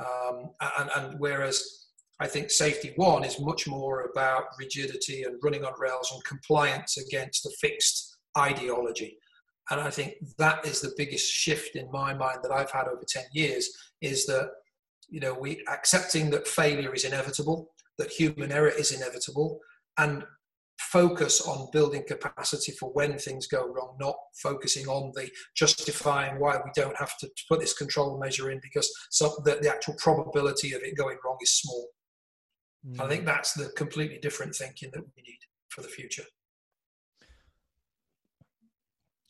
Um, and, and whereas I think safety one is much more about rigidity and running on rails and compliance against a fixed ideology. And I think that is the biggest shift in my mind that I've had over 10 years is that, you know, we accepting that failure is inevitable, that human error is inevitable, and focus on building capacity for when things go wrong, not focusing on the justifying why we don't have to put this control measure in because so the, the actual probability of it going wrong is small. Mm. I think that's the completely different thinking that we need for the future.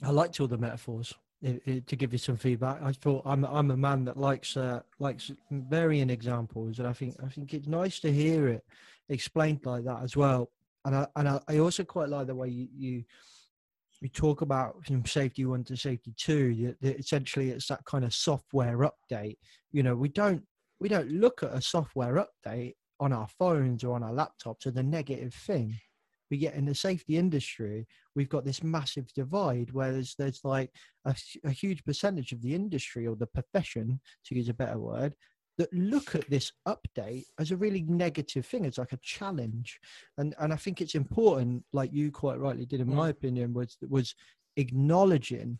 I liked all the metaphors. It, it, to give you some feedback, I thought I'm I'm a man that likes uh, likes varying examples, and I think I think it's nice to hear it explained like that as well and I and I, also quite like the way you, you you talk about from safety one to safety two. That essentially, it's that kind of software update. You know, we don't we don't look at a software update on our phones or on our laptops as a negative thing. But yet, in the safety industry, we've got this massive divide where there's, there's like a, a huge percentage of the industry or the profession, to use a better word, that look at this update as a really negative thing it's like a challenge. And and i think it's important like you quite rightly did in mm. my opinion was was acknowledging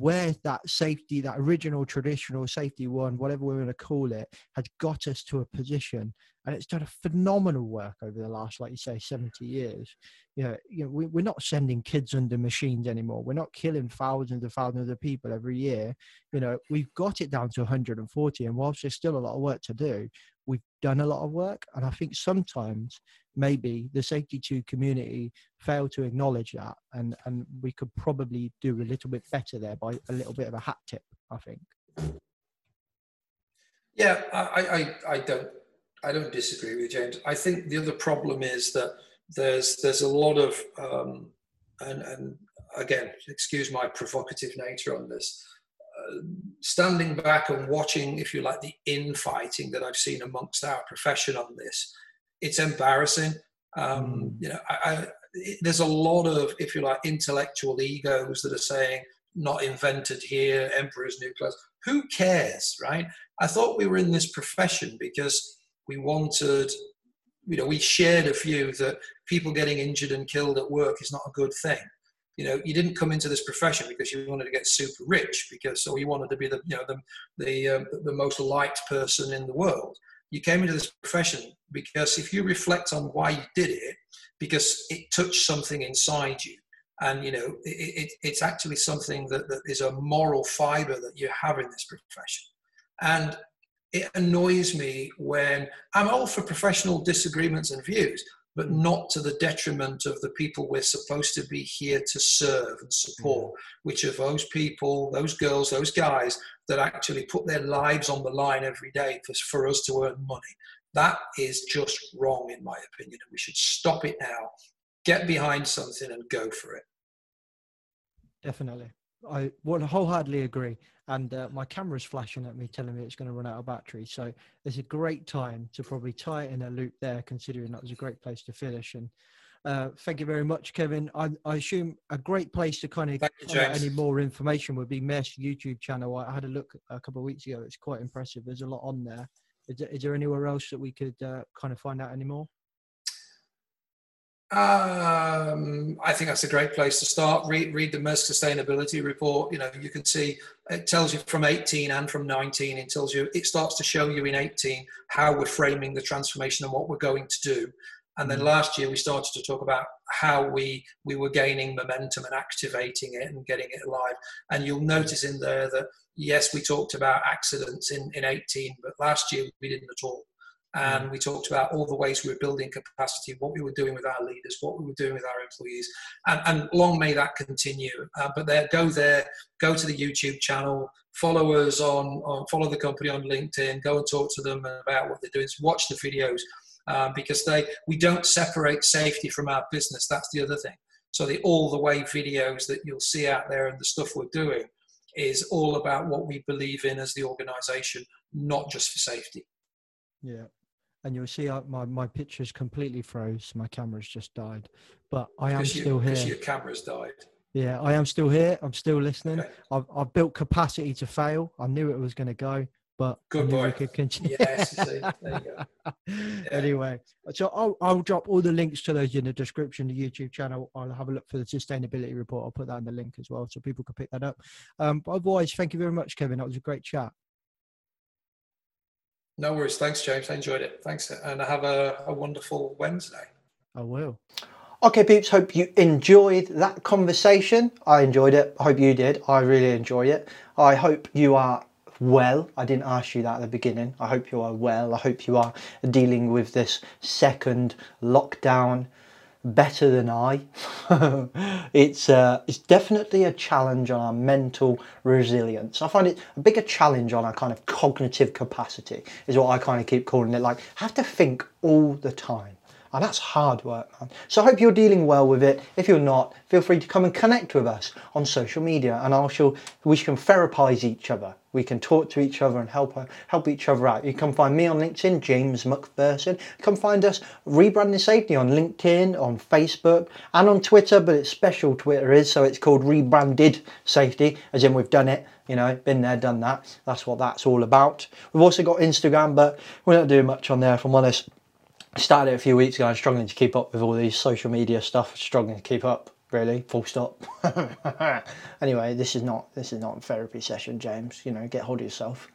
where that safety, that original traditional safety one, whatever we're going to call it, had got us to a position. And it's done a phenomenal work over the last, like you say, 70 years. You know, you know we, we're not sending kids under machines anymore. We're not killing thousands and thousands of people every year. You know, we've got it down to 140. And whilst there's still a lot of work to do, we've done a lot of work. And I think sometimes maybe the safety two community fail to acknowledge that. And, and we could probably do a little bit better there by a little bit of a hat tip, I think. Yeah, I, I, I don't I don't disagree with James. I think the other problem is that there's there's a lot of um, and and again, excuse my provocative nature on this standing back and watching, if you like, the infighting that I've seen amongst our profession on this, it's embarrassing. Um, mm. You know, I, I, there's a lot of, if you like, intellectual egos that are saying, not invented here, emperor's new clothes. Who cares, right? I thought we were in this profession because we wanted, you know, we shared a view that people getting injured and killed at work is not a good thing. You know, you didn't come into this profession because you wanted to get super rich, because or you wanted to be the you know the the um, the most liked person in the world. You came into this profession because if you reflect on why you did it, because it touched something inside you, and you know it, it, it's actually something that, that is a moral fiber that you have in this profession, and it annoys me when I'm all for professional disagreements and views, but not to the detriment of the people we're supposed to be here to serve and support, mm-hmm. which are those people, those girls, those guys that actually put their lives on the line every day for, for us to earn money. That is just wrong, in my opinion, and we should stop it now, get behind something, and go for it. Definitely. I wholeheartedly agree. And uh, my camera's flashing at me, telling me it's going to run out of battery. So it's a great time to probably tie it in a loop there, considering that was a great place to finish. And uh, thank you very much, Kevin. I, I assume a great place to kind of you, find any more information would be Maersk YouTube channel. I had a look a couple of weeks ago. It's quite impressive. There's a lot on there. Is there, is there anywhere else that we could uh, kind of find out any more? Um, I think that's a great place to start. Read, read the Maersk Sustainability Report. You know, you can see it tells you from 18 and from 19. It tells you it starts to show you in 18 how we're framing the transformation and what we're going to do. And then last year we started to talk about how we we were gaining momentum and activating it and getting it alive. And you'll notice in there that yes, we talked about accidents in, in 18, but last year we didn't at all. And we talked about all the ways we were building capacity, what we were doing with our leaders, what we were doing with our employees, and, and long may that continue. Uh, but there, go there, go to the YouTube channel, follow us on, on, follow the company on LinkedIn, go and talk to them about what they're doing, watch the videos, uh, because they we don't separate safety from our business. That's the other thing. So the all the way videos that you'll see out there and the stuff we're doing is all about what we believe in as the organisation, not just for safety. Yeah. And you'll see uh, my, my picture's completely froze. My camera's just died. But I am you- still here. your camera's died. Yeah, I am still here. I'm still listening. Okay. I've, I've built capacity to fail. I knew it was going to go, but Good knew we boy. could continue. Yes, you see, there you go. Anyway, so I'll, I'll drop all the links to those in the description, the YouTube channel. I'll have a look for the sustainability report. I'll put that in the link as well so people can pick that up. Um, but otherwise, thank you very much, Kevin. That was a great chat. No worries. Thanks, James. I enjoyed it. Thanks. And have a, a wonderful Wednesday. I will. Okay, peeps, hope you enjoyed that conversation. I enjoyed it. I hope you did. I really enjoyed it. I hope you are well. I didn't ask you that at the beginning. I hope you are well. I hope you are dealing with this second lockdown better than I. it's uh, it's definitely a challenge on our mental resilience. I find it a bigger challenge on our kind of cognitive capacity is what I kind of keep calling it. Like have to think all the time. And that's hard work, man. So I hope you're dealing well with it. If you're not, feel free to come and connect with us on social media, and I shall we can therapize each other. We can talk to each other and help uh, help each other out. You can find me on LinkedIn, James McPherson. Come find us, Rebranding Safety, on LinkedIn, on Facebook, and on Twitter. But it's special Twitter is, so it's called Rebranded Safety, as in we've done it. You know, been there, done that. That's what that's all about. We've also got Instagram, but we're not doing much on there, if I'm honest started it a few weeks ago. I'm struggling to keep up with all these social media stuff. Struggling to keep up, really. Full stop. anyway, this is not this is not a therapy session, James. You know, get hold of yourself.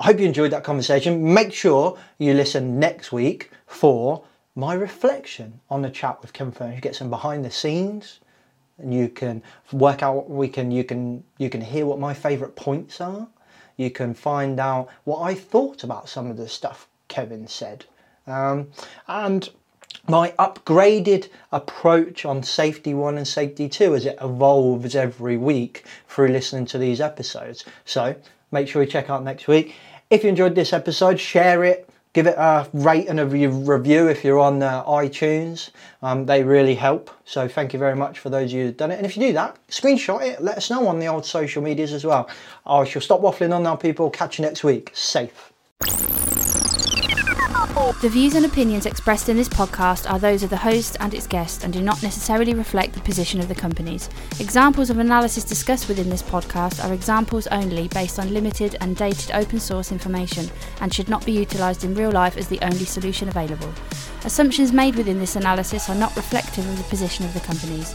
I hope you enjoyed that conversation. Make sure you listen next week for my reflection on the chat with Kim Furnish. Get some behind the scenes, and you can work out. We can you can you can hear what my favourite points are. You can find out what I thought about some of the stuff Kevin said. Um, and my upgraded approach on safety one and safety two as it evolves every week through listening to these episodes. So make sure you check out next week. If you enjoyed this episode, share it, give it a rate and a re- review if you're on uh, iTunes. Um, they really help. So thank you very much for those of you who've done it. And if you do that, screenshot it, let us know on the old social medias as well. I shall stop waffling on now, people. Catch you next week. Safe. The views and opinions expressed in this podcast are those of the host and its guests and do not necessarily reflect the position of the companies. Examples of analysis discussed within this podcast are examples only based on limited and dated open source information and should not be utilised in real life as the only solution available. Assumptions made within this analysis are not reflective of the position of the companies.